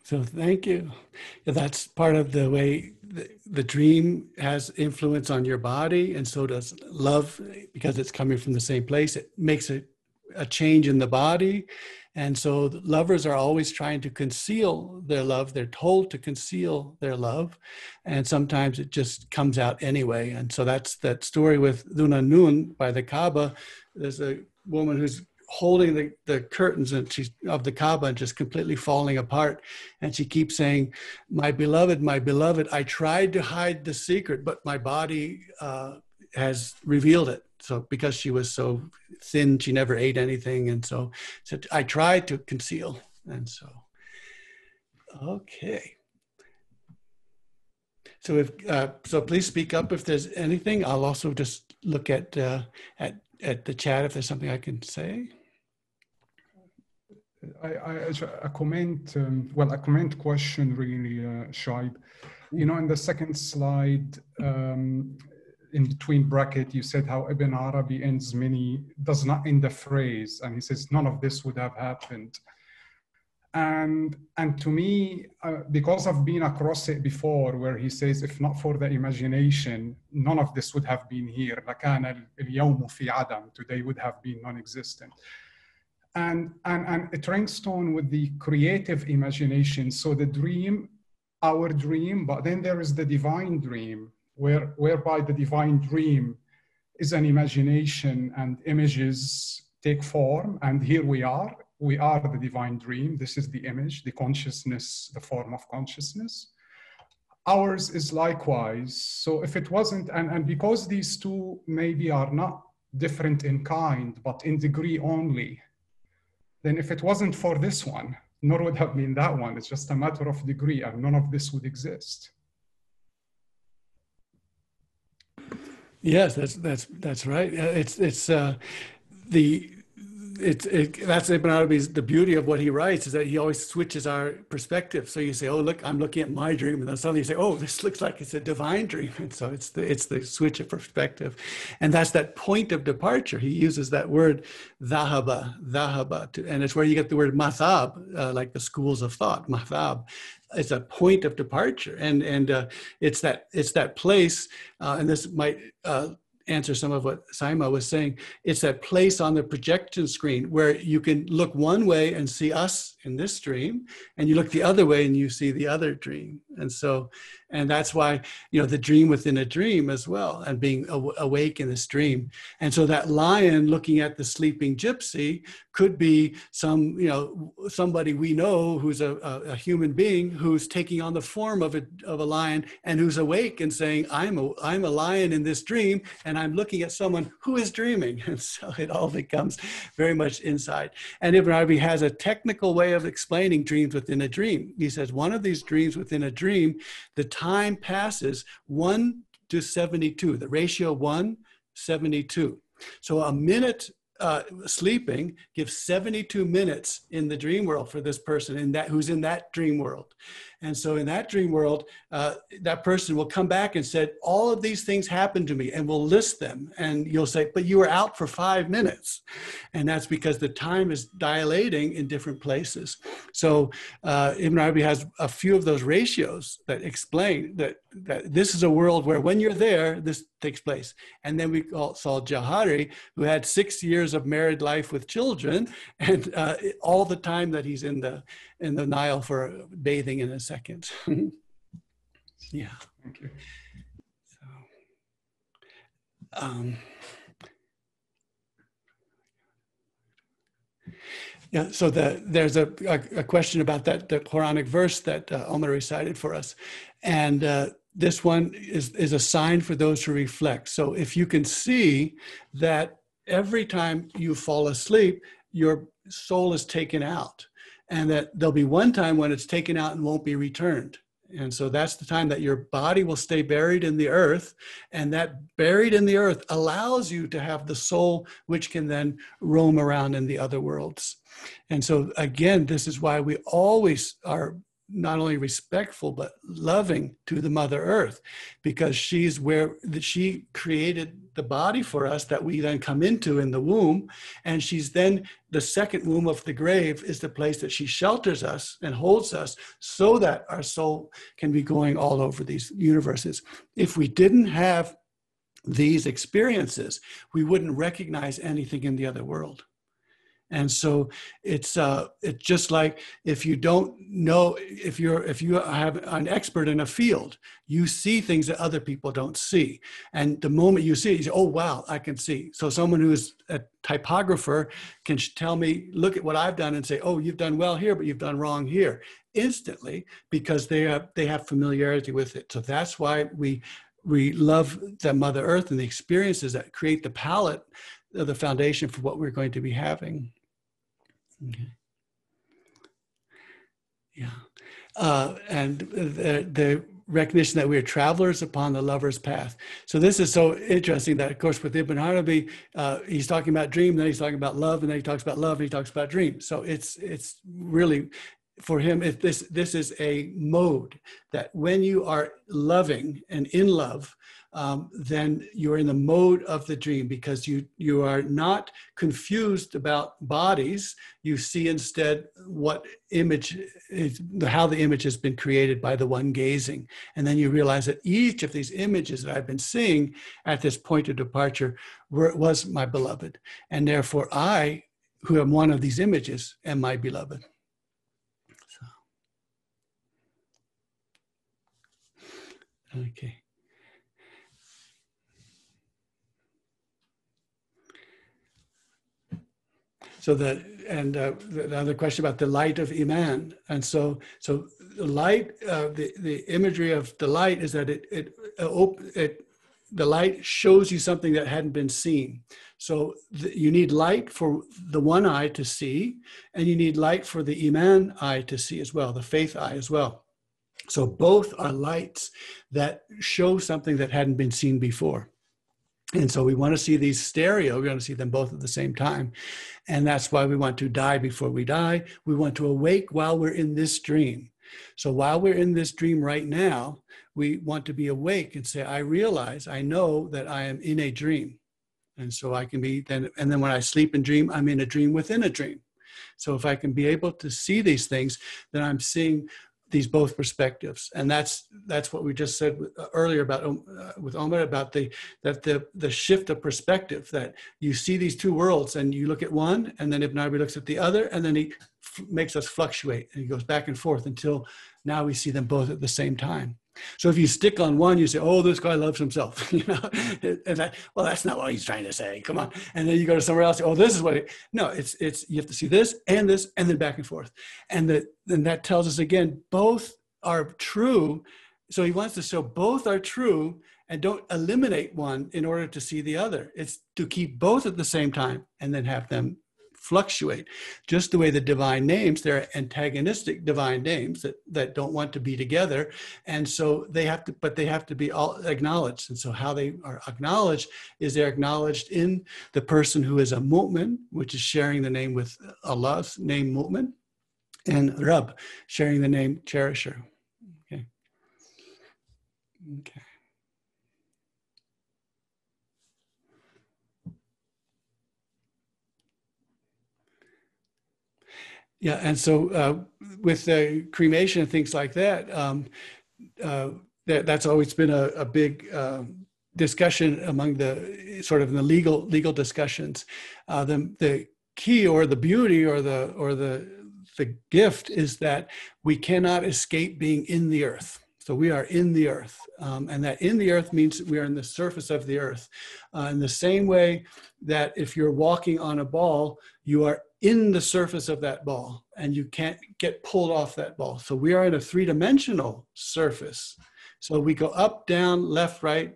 So thank you. That's part of the way the, the dream has influence on your body, and so does love because it's coming from the same place. It makes a, a change in the body. And so lovers are always trying to conceal their love. They're told to conceal their love. And sometimes it just comes out anyway. And so that's that story with Duna Nun by the Kaaba. There's a woman who's holding the, the curtains and she's of the Kaaba and just completely falling apart. And she keeps saying, My beloved, my beloved, I tried to hide the secret, but my body uh, has revealed it. So because she was so thin, she never ate anything. And so, so I tried to conceal. And so, okay. So if uh, so, please speak up if there's anything. I'll also just look at uh, at at the chat if there's something I can say. I, I, a comment, um, well, a comment question really, uh, Shaib. You know, in the second slide, um, in between bracket, you said how Ibn Arabi ends many, does not end the phrase, and he says none of this would have happened. And, and to me, uh, because I've been across it before, where he says, if not for the imagination, none of this would have been here. لكان اليوم في عدم. Today would have been non-existent. And, and, and it tone with the creative imagination. So the dream, our dream, but then there is the divine dream, where, whereby the divine dream is an imagination and images take form. And here we are. We are the divine dream. This is the image, the consciousness, the form of consciousness. Ours is likewise. So if it wasn't, and, and because these two maybe are not different in kind, but in degree only, then if it wasn't for this one, nor would have been that one. It's just a matter of degree, and none of this would exist. Yes, that's that's that's right. It's it's uh, the it's it, that's Ibn Arabi's the beauty of what he writes is that he always switches our perspective. So you say, "Oh, look, I'm looking at my dream," and then suddenly you say, "Oh, this looks like it's a divine dream." And so it's the it's the switch of perspective, and that's that point of departure. He uses that word "dhahaba," to, and it's where you get the word "madhhab," uh, like the schools of thought, "madhhab." It's a point of departure, and and uh, it's that it's that place, uh, and this might. Answer some of what Saima was saying. It's that place on the projection screen where you can look one way and see us in this dream, and you look the other way and you see the other dream. And so, and that's why, you know, the dream within a dream as well, and being aw- awake in this dream. And so that lion looking at the sleeping gypsy could be some, you know, somebody we know who's a, a, a human being who's taking on the form of a, of a lion and who's awake and saying, I'm a, I'm a lion in this dream, and I'm looking at someone who is dreaming. And so it all becomes very much inside. And Ibn Arabi has a technical way of explaining dreams within a dream. He says, one of these dreams within a dream, the time passes 1 to 72, the ratio 1, 72. So a minute uh, sleeping gives 72 minutes in the dream world for this person in that who's in that dream world. And so in that dream world, uh, that person will come back and said, all of these things happened to me and we'll list them. And you'll say, but you were out for five minutes. And that's because the time is dilating in different places. So uh, Ibn Arabi has a few of those ratios that explain that, that this is a world where when you're there, this takes place. And then we saw Jahari, who had six years of married life with children, and uh, all the time that he's in the in the Nile for bathing in a second. yeah. Thank you. So, um, yeah, so the, there's a, a, a, question about that the Quranic verse that uh, Omar recited for us. And uh, this one is, is a sign for those who reflect. So if you can see that every time you fall asleep, your soul is taken out and that there'll be one time when it's taken out and won't be returned. And so that's the time that your body will stay buried in the earth. And that buried in the earth allows you to have the soul, which can then roam around in the other worlds. And so, again, this is why we always are not only respectful but loving to the mother earth because she's where she created the body for us that we then come into in the womb. And she's then the second womb of the grave is the place that she shelters us and holds us so that our soul can be going all over these universes. If we didn't have these experiences we wouldn't recognize anything in the other world and so it's uh, it's just like if you don't know if you're if you have an expert in a field you see things that other people don't see. And the moment you see it you say oh wow i can see. So someone who's a typographer can tell me look at what i've done and say oh you've done well here but you've done wrong here instantly because they have they have familiarity with it. So that's why we we love the mother earth and the experiences that create the palette the foundation for what we're going to be having Okay. Yeah. Uh, and the, the recognition that we are travelers upon the lover's path. So this is so interesting that, of course, with Ibn Arabi, uh, he's talking about dream, then he's talking about love, and then he talks about love, and he talks about dream. So it's it's really for him. If this this is a mode that when you are loving and in love, um, then you're in the mode of the dream because you you are not confused about bodies. You see instead what image is, how the image has been created by the one gazing, and then you realize that each of these images that I've been seeing at this point of departure were, was my beloved, and therefore I, who am one of these images, am my beloved. Okay. So that and uh, the other question about the light of iman. And so so the light uh, the the imagery of the light is that it it, uh, it the light shows you something that hadn't been seen. So the, you need light for the one eye to see and you need light for the iman eye to see as well the faith eye as well. So both are lights that show something that hadn't been seen before and so we want to see these stereo, we want to see them both at the same time. And that's why we want to die before we die. We want to awake while we're in this dream. So while we're in this dream right now, we want to be awake and say, I realize, I know that I am in a dream. And so I can be then, and then when I sleep and dream, I'm in a dream within a dream. So if I can be able to see these things, then I'm seeing these both perspectives. And that's that's what we just said uh, earlier about um, uh, with Omar about the that the the shift of perspective that you see these two worlds and you look at one and then Ibn Arabi looks at the other and then he f- makes us fluctuate and he goes back and forth until now we see them both at the same time so if you stick on one, you say, "Oh, this guy loves himself," you know, and that, well, that's not what he's trying to say. Come on, and then you go to somewhere else. Oh, this is what. He, no, it's it's you have to see this and this and then back and forth, and that then that tells us again both are true. So he wants to show both are true and don't eliminate one in order to see the other. It's to keep both at the same time and then have them fluctuate. Just the way the divine names, they're antagonistic divine names that, that don't want to be together. And so they have to, but they have to be all acknowledged. And so how they are acknowledged is they're acknowledged in the person who is a mu'min, which is sharing the name with Allah's name mu'min, and Rab, sharing the name cherisher. Okay. Okay. Yeah, and so uh, with the cremation and things like that, um, uh, that that's always been a, a big uh, discussion among the sort of the legal legal discussions. Uh, the the key or the beauty or the or the the gift is that we cannot escape being in the earth. So we are in the earth, um, and that in the earth means we are in the surface of the earth. Uh, in the same way that if you're walking on a ball, you are in the surface of that ball and you can't get pulled off that ball. So we are in a three dimensional surface. So we go up, down, left, right,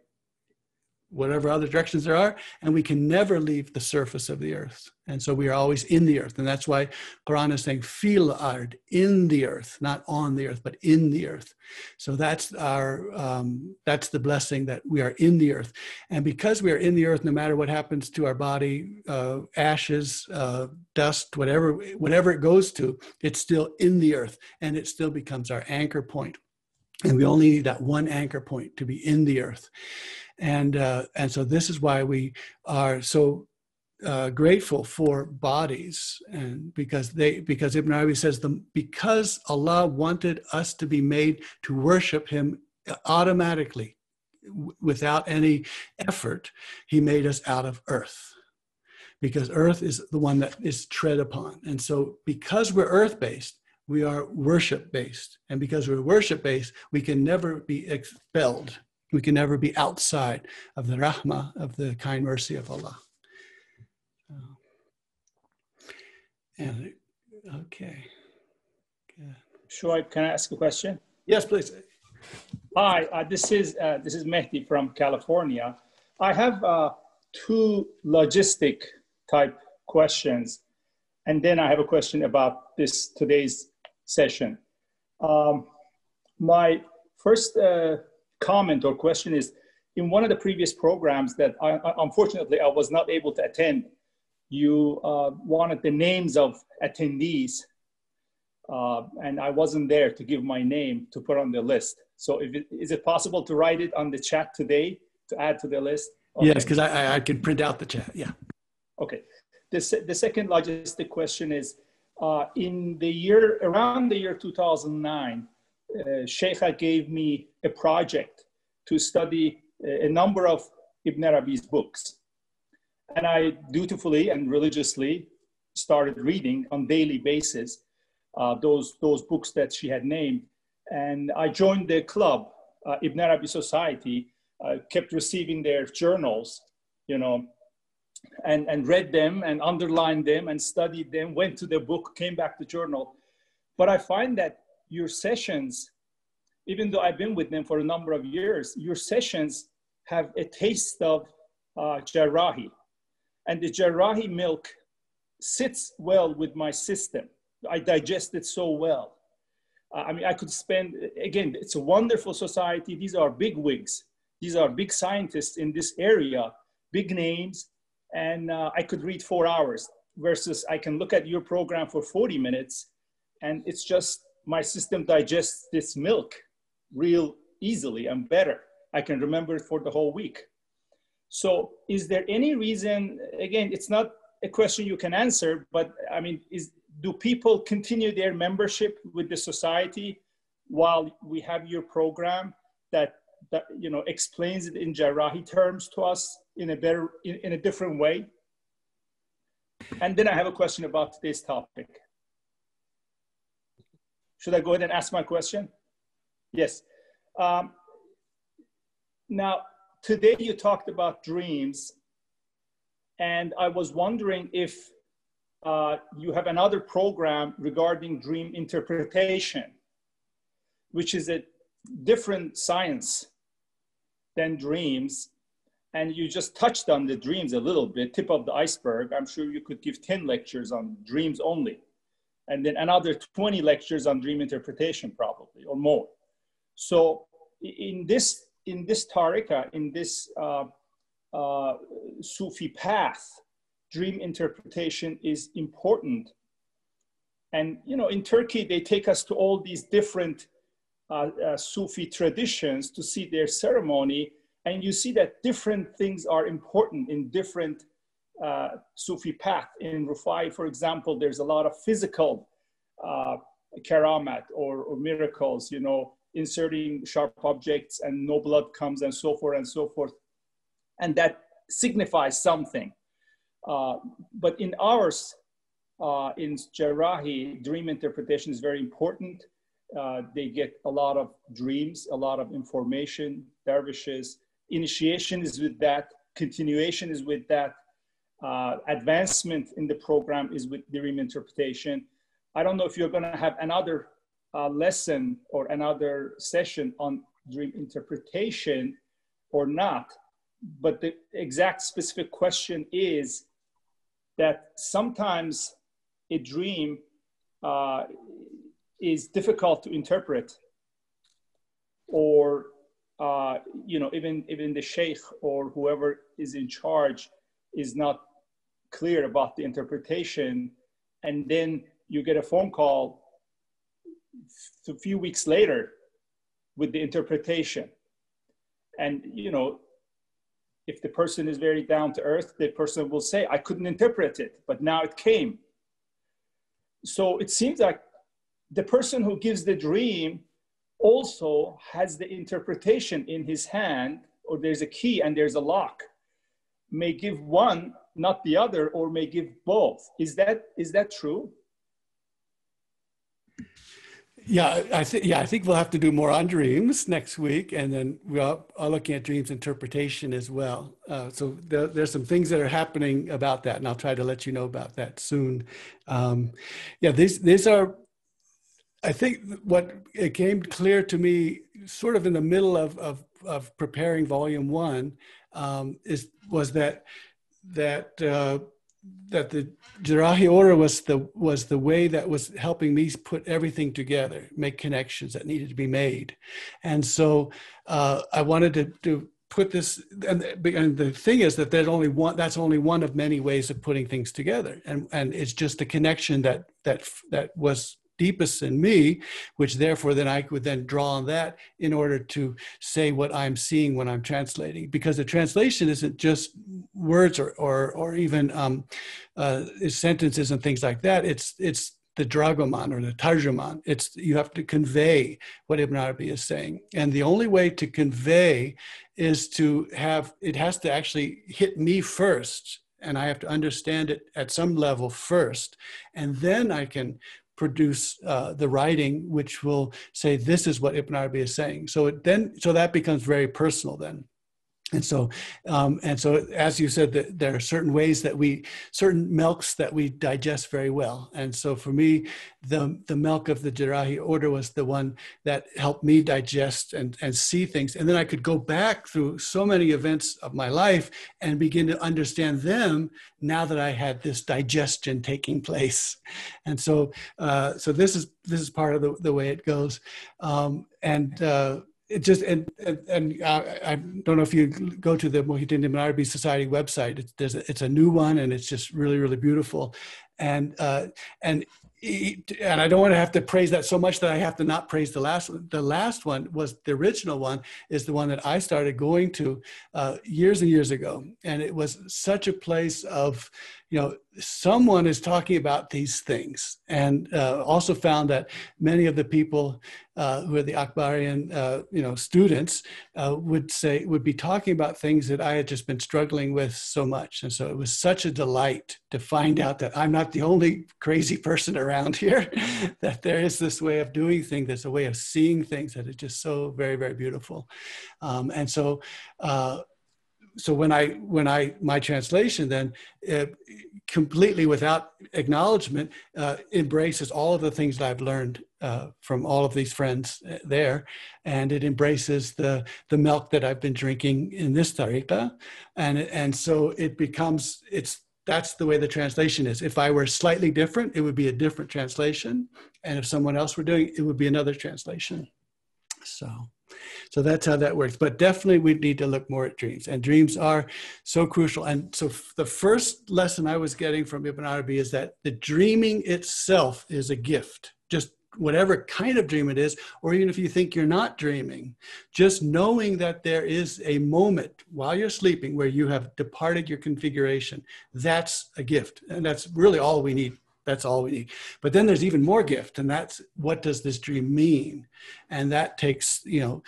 whatever other directions there are, and we can never leave the surface of the earth. And so we are always in the earth. And that's why Quran is saying fil ard, in the earth, not on the earth, but in the earth. So that's our um, that's the blessing that we are in the earth. And because we are in the earth, no matter what happens to our body, uh, ashes, uh, dust, whatever, whatever it goes to, it's still in the earth and it still becomes our anchor point. And we only need that one anchor point to be in the earth and uh, and so this is why we are so uh, grateful for bodies and because they because Ibn Arabi says the because Allah wanted us to be made to worship him automatically w- without any effort he made us out of earth. Because earth is the one that is tread upon. And so because we're earth based we are worship based and because we're worship based we can never be expelled we can never be outside of the rahmah, of the kind mercy of Allah. Uh, and okay. Good. Shoaib, can I ask a question? Yes, please. Hi, uh, this is uh, this is Mehdi from California. I have uh, two logistic type questions, and then I have a question about this today's session. Um, my first uh, comment or question is in one of the previous programs that I, unfortunately I was not able to attend, you uh, wanted the names of attendees, uh, and I wasn't there to give my name to put on the list. So, it, is it possible to write it on the chat today to add to the list? Okay. Yes, because I, I can print out the chat. Yeah. Okay. The, the second logistic question is uh, in the year around the year 2009, uh, Sheikha gave me a project to study a number of Ibn Arabi's books. And I dutifully and religiously started reading on daily basis uh, those, those books that she had named. And I joined the club, uh, Ibn Arabi Society, uh, kept receiving their journals, you know, and, and read them and underlined them and studied them, went to the book, came back to journal. But I find that your sessions even though I've been with them for a number of years, your sessions have a taste of uh, Jerrahi. And the Jerrahi milk sits well with my system. I digest it so well. Uh, I mean, I could spend, again, it's a wonderful society. These are big wigs. These are big scientists in this area, big names. And uh, I could read four hours versus I can look at your program for 40 minutes and it's just my system digests this milk real easily and better. I can remember it for the whole week. So is there any reason, again, it's not a question you can answer, but I mean, is, do people continue their membership with the society while we have your program that, that you know, explains it in Jerrahi terms to us in a better, in, in a different way? And then I have a question about today's topic. Should I go ahead and ask my question? Yes. Um, now, today you talked about dreams, and I was wondering if uh, you have another program regarding dream interpretation, which is a different science than dreams. and you just touched on the dreams a little bit, tip of the iceberg. I'm sure you could give 10 lectures on dreams only, and then another 20 lectures on dream interpretation, probably, or more. So in this, in this tarika, in this uh, uh, Sufi path, dream interpretation is important. And you know, in Turkey, they take us to all these different uh, uh, Sufi traditions to see their ceremony, and you see that different things are important in different uh, Sufi path. In Rufai, for example, there's a lot of physical uh, karamat or, or miracles, you know, inserting sharp objects and no blood comes and so forth and so forth. And that signifies something. Uh, but in ours, uh, in Jerrahi, dream interpretation is very important. Uh, they get a lot of dreams, a lot of information, dervishes. Initiation is with that, continuation is with that, uh, advancement in the program is with dream interpretation. I don't know if you're going to have another uh, lesson or another session on dream interpretation or not, but the exact specific question is that sometimes a dream uh, is difficult to interpret or uh, you know even even the sheikh or whoever is in charge is not clear about the interpretation and then you get a phone call a few weeks later with the interpretation. And you know if the person is very down to earth the person will say i couldn't interpret it but now it came. So it seems like the person who gives the dream also has the interpretation in his hand or there's a key and there's a lock may give one not the other or may give both is that is that true Yeah, I think yeah, I think we'll have to do more on dreams next week, and then we are, are looking at dreams interpretation as well. Uh, so there, there's some things that are happening about that, and I'll try to let you know about that soon. Um, yeah, these these are. I think what it came clear to me, sort of in the middle of of, of preparing Volume One, um, is was that that. Uh, that the Jerrahi order was the was the way that was helping me put everything together, make connections that needed to be made, and so uh, I wanted to, to put this. And, and the thing is that there's only one. That's only one of many ways of putting things together, and and it's just a connection that that that was deepest in me, which therefore then I would then draw on that in order to say what I'm seeing when I'm translating. Because the translation isn't just words or or, or even um, uh, sentences and things like that. It's it's the dragoman or the tarjuman. It's you have to convey what Ibn Arabi is saying, and the only way to convey is to have it has to actually hit me first and I have to understand it at some level first, and then I can produce uh, the writing which will say this is what Ibn Arabi is saying. So it then so that becomes very personal then and so um, and so as you said that there are certain ways that we certain milks that we digest very well. And so for me the the milk of the Jerrahi order was the one that helped me digest and and see things. And then i could go back through so many events of my life and begin to understand them now that i had this digestion taking place. And so uh, so this is this is part of the, the way it goes. Um, and uh, it just and and, and uh, I don't know if you go to the Muhyiddin Ibn Arabi Society website. It's, a, it's a new one and it's just really really beautiful, and uh, and and I don't want to have to praise that so much that I have to not praise the last one. The last one was the original one is the one that I started going to uh, years and years ago, and it was such a place of, you know, someone is talking about these things, and uh, also found that many of the people uh, who are the Akbarian, uh, you know, students uh, would say would be talking about things that I had just been struggling with so much, and so it was such a delight to find out that I'm not the only crazy person around here that there is this way of doing things. There's a way of seeing things that is just so very very beautiful. Um, and so uh, so when I when I my translation then uh, completely without acknowledgement uh, embraces all of the things that I've learned uh, from all of these friends uh, there, and it embraces the the milk that I've been drinking in this tariqa, and and so it becomes it's that's the way the translation is. If I were slightly different, it would be a different translation, and if someone else were doing it, it would be another translation. So. So that's how that works. But definitely we need to look more at dreams. And dreams are so crucial. And so the first lesson I was getting from Ibn Arabi is that the dreaming itself is a gift. Just whatever kind of dream it is, or even if you think you're not dreaming, just knowing that there is a moment while you're sleeping where you have departed your configuration, that's a gift. And that's really all we need that's all we need. But then there's even more gift, and that's what does this dream mean? And that takes, you know,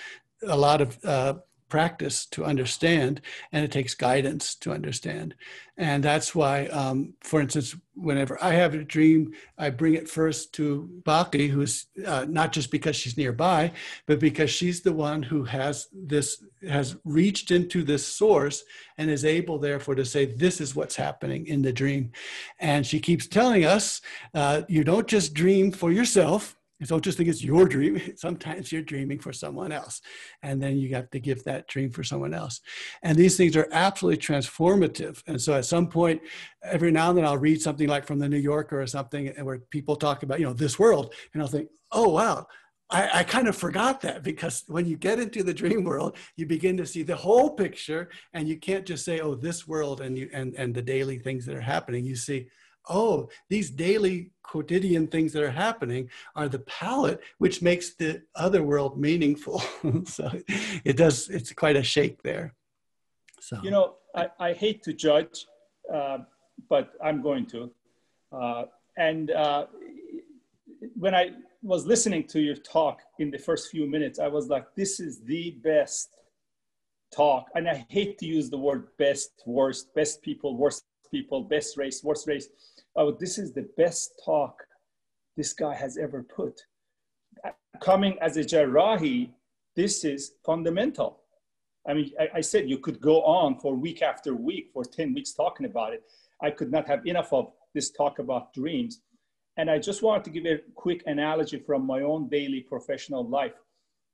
a lot of uh, practice to understand, and it takes guidance to understand. And that's why, um, for instance, whenever I have a dream, I bring it first to Baki, who's uh, not just because she's nearby, but because she's the one who has this, has reached into this source and is able, therefore, to say, This is what's happening in the dream. And she keeps telling us, uh, You don't just dream for yourself don't just think it's your dream. Sometimes you're dreaming for someone else. And then you have to give that dream for someone else. And these things are absolutely transformative. And so at some point, every now and then I'll read something like from the New Yorker or something and where people talk about, you know, this world. And I'll think, oh, wow. I, I kind of forgot that because when you get into the dream world, you begin to see the whole picture, and you can't just say, "Oh, this world," and you and and the daily things that are happening. You see, oh, these daily quotidian things that are happening are the palette which makes the other world meaningful. so it does, it's quite a shake there. So, you know, I, I hate to judge, uh, but I'm going to. Uh, and uh, when I was listening to your talk in the first few minutes, I was like, this is the best talk. And I hate to use the word best, worst, best people, worst people, best race, worst race oh, this is the best talk this guy has ever put. Coming as a Jerrahi, this is fundamental. I mean, I, I, said you could go on for week after week for 10 weeks talking about it. I could not have enough of this talk about dreams. And I just wanted to give a quick analogy from my own daily professional life.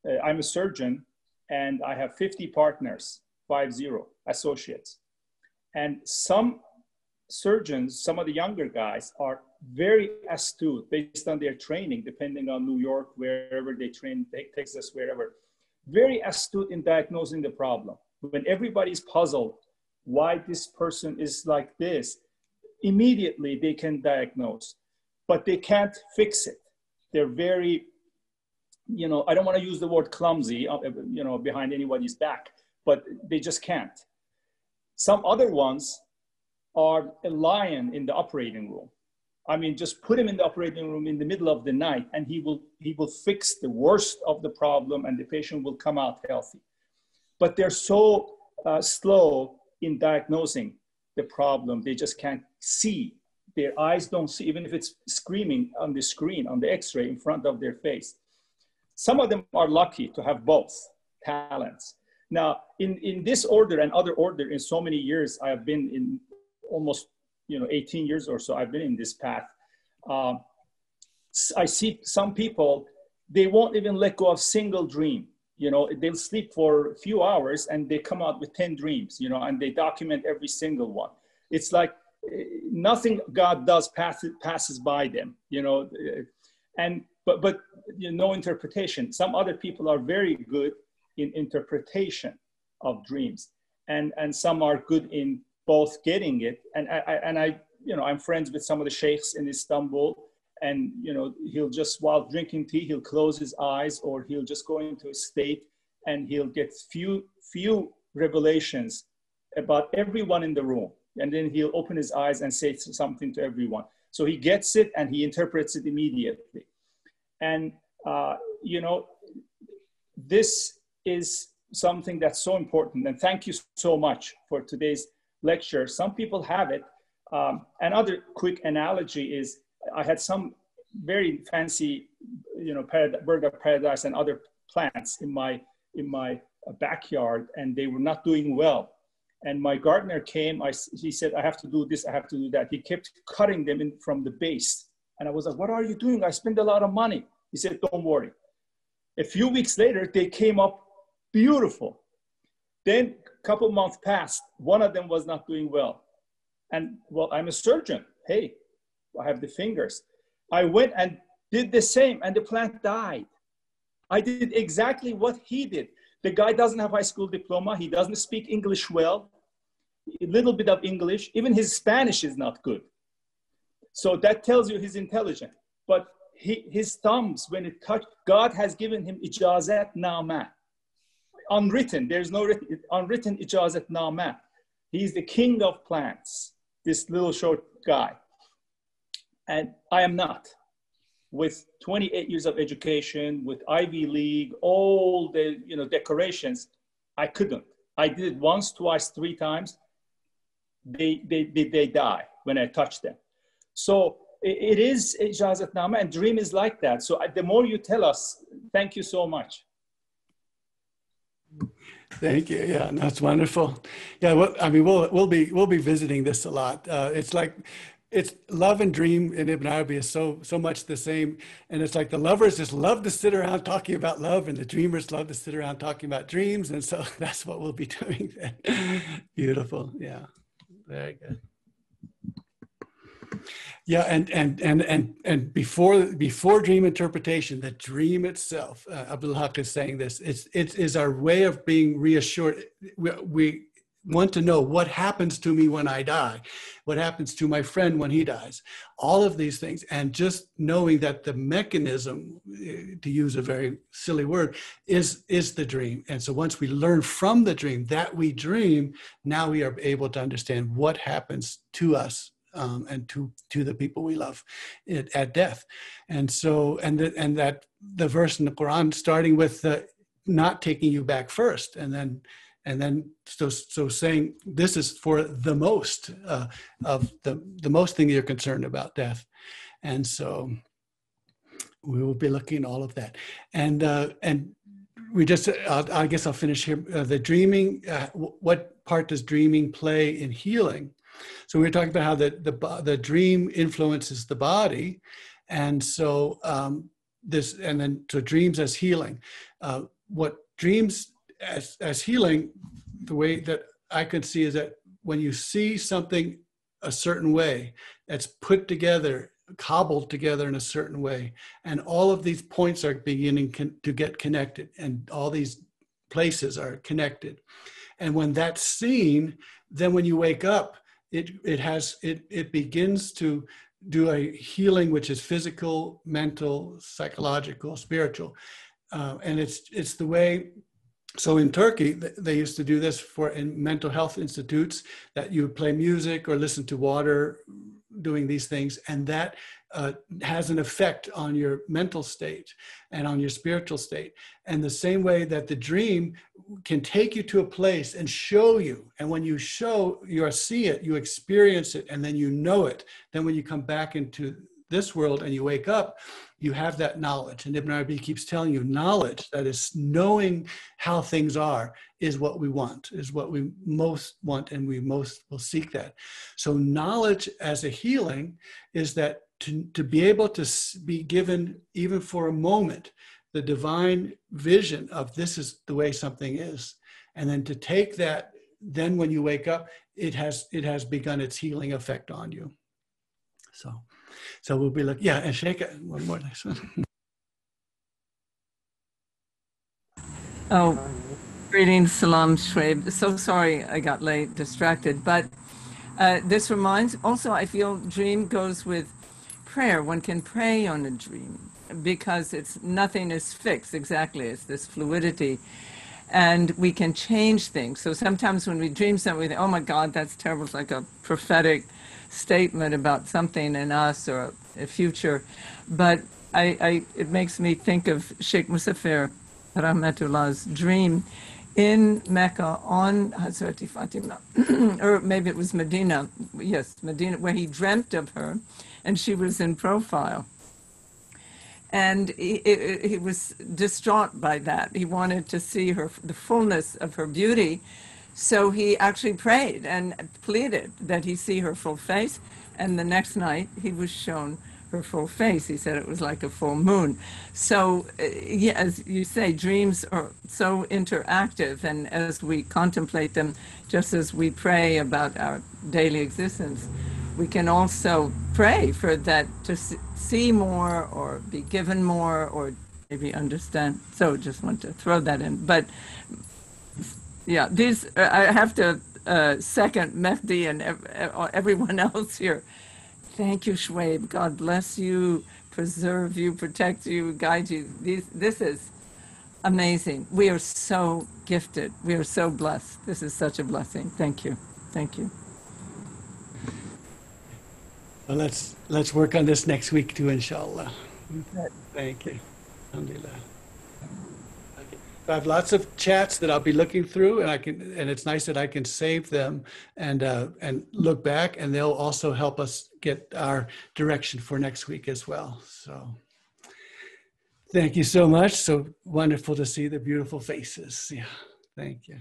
Uh, I'm a surgeon and I have 50 partners, five zero associates. And some surgeons, some of the younger guys, are very astute based on their training, depending on New York, wherever they train, Texas, wherever. Very astute in diagnosing the problem. When everybody's puzzled why this person is like this, immediately they can diagnose, but they can't fix it. They're very, you know, I don't want to use the word clumsy, uh, you know, behind anybody's back, but they just can't. Some other ones are a lion in the operating room. I mean, just put him in the operating room in the middle of the night and he will, he will fix the worst of the problem and the patient will come out healthy. But they're so uh, slow in diagnosing the problem, they just can't see. Their eyes don't see, even if it's screaming on the screen, on the x ray in front of their face. Some of them are lucky to have both talents. Now, in, in this order and other order, in so many years I have been in almost you know 18 years or so I've been in this path. Um, I see some people they won't even let go of single dream. You know, they'll sleep for a few hours and they come out with 10 dreams, you know, and they document every single one. It's like eh, nothing God does passes, passes by them, you know, eh, and but but you know, no interpretation. Some other people are very good in interpretation of dreams, and and some are good in both getting it. And I, and I you know I'm friends with some of the sheikhs in Istanbul. And you know he'll just while drinking tea he'll close his eyes or he'll just go into a state and he'll get few few revelations about everyone in the room. And then he'll open his eyes and say something to everyone. So he gets it and he interprets it immediately. And uh, you know this is something that's so important. And thank you so much for today's lecture. Some people have it. Um, another quick analogy is I had some very fancy, you know, parad- bird of paradise and other plants in my in my backyard, and they were not doing well. And my gardener came. I, he said, I have to do this, I have to do that. He kept cutting them in from the base. And I was like, What are you doing? I spend a lot of money. He said, Don't worry. A few weeks later, they came up beautiful. Then couple months passed. One of them was not doing well. And well, I'm a surgeon. Hey, I have the fingers. I went and did the same, and the plant died. I did exactly what he did. The guy doesn't have high school diploma. He doesn't speak English well, a little bit of English. Even his Spanish is not good. So that tells you he's intelligent. But he, his thumbs, when it touched, God has given him ijazat nama. Unwritten, there's no written, unwritten ijazat nama. He's the king of plants, this little short guy. And I am not with 28 years of education, with Ivy League, all the you know decorations, I couldn't. I did it once, twice, three times. They they they, they die when I touch them. So it, is ijazat nama, and dream is like that. So the more you tell us, thank you so much. Thank you. Yeah, that's wonderful. Yeah, well, I mean, we'll we'll be we'll be visiting this a lot. Uh, it's like it's love and dream in Ibn Arabi is so so much the same, and it's like the lovers just love to sit around talking about love, and the dreamers love to sit around talking about dreams, and so that's what we'll be doing then. Beautiful. Yeah, very good. Yeah, and and and and and before before dream interpretation, the dream itself, uh, Abdul Haq is saying this. It's it is our way of being reassured. We, we want to know what happens to me when I die, what happens to my friend when he dies, all of these things, and just knowing that the mechanism, eh, to use a very silly word, is is the dream. And so once we learn from the dream that we dream, now we are able to understand what happens to us um, and to to the people we love at, at death. And so and the, and that the verse in the quran starting with the not taking you back first and then and then so so saying this is for the most uh, of the the most thing you're concerned about death. And so we will be looking at all of that. And uh, and we just uh, i guess i'll finish here. Uh, the dreaming uh, w- what part does dreaming play in healing so we were talking about how the the, the dream influences the body, and so um, this and then so dreams as healing. Uh, what dreams as as healing, the way that I could see is that when you see something a certain way that's put together cobbled together in a certain way and all of these points are beginning con- to get connected and all these places are connected and when that's seen then when you wake up it it has it it begins to do a healing which is physical mental psychological spiritual. Uh, and it's it's the way so in turkey they used to do this for in mental health institutes that you would play music or listen to water doing these things. And that uh, has an effect on your mental state and on your spiritual state. And the same way that the dream can take you to a place and show you. And when you show you see it you experience it and then you know it then when you come back into this world and you wake up you have that knowledge. And ibn arabi keeps telling you knowledge that is knowing how things are is what we want is what we most want and we most will seek that. So knowledge as a healing is that to, to be able to be given even for a moment the divine vision of this is the way something is and then to take that then when you wake up it has it has begun its healing effect on you so so we'll be looking yeah and shake it one more next one Oh, greetings, salam, Shreib. So sorry I got late, distracted. But uh, this reminds, also, I feel dream goes with prayer. One can pray on a dream because it's nothing is fixed exactly. It's this fluidity. And we can change things. So sometimes when we dream something, we think, oh my God, that's terrible. It's like a prophetic statement about something in us or a future. But I, I, it makes me think of Sheikh Muzaffer Rahmatullah's dream in Mecca on Hazrati Fatima, or maybe it was Medina, yes, Medina, where he dreamt of her and she was in profile. And he, he, was distraught by that. He wanted to see her, the fullness of her beauty. So he actually prayed and pleaded that he see her full face. And the next night he was shown her full face. He said it was like a full moon. So, eh, yeah, as you say, dreams are so interactive. And as we contemplate them, just as we pray about our daily existence, we can also pray for that to see more or be given more or maybe understand. So, just want to throw that in. But yeah, these uh, I have to uh, second Mehdi and uh, everyone else here. Thank you, Shwaib. God bless you, preserve you, protect you, guide you. These, this is amazing. We are so gifted. We are so blessed. This is such a blessing. Thank you. Thank you. Well, let's let's work on this next week too, inshallah. Thank you. Alhamdulillah. Okay. I have lots of chats that I'll be looking through, and I can, and it's nice that I can save them and uh, and look back, and they'll also help us get our direction for next week as well. So, thank you so much. So wonderful to see the beautiful faces. Yeah, thank you.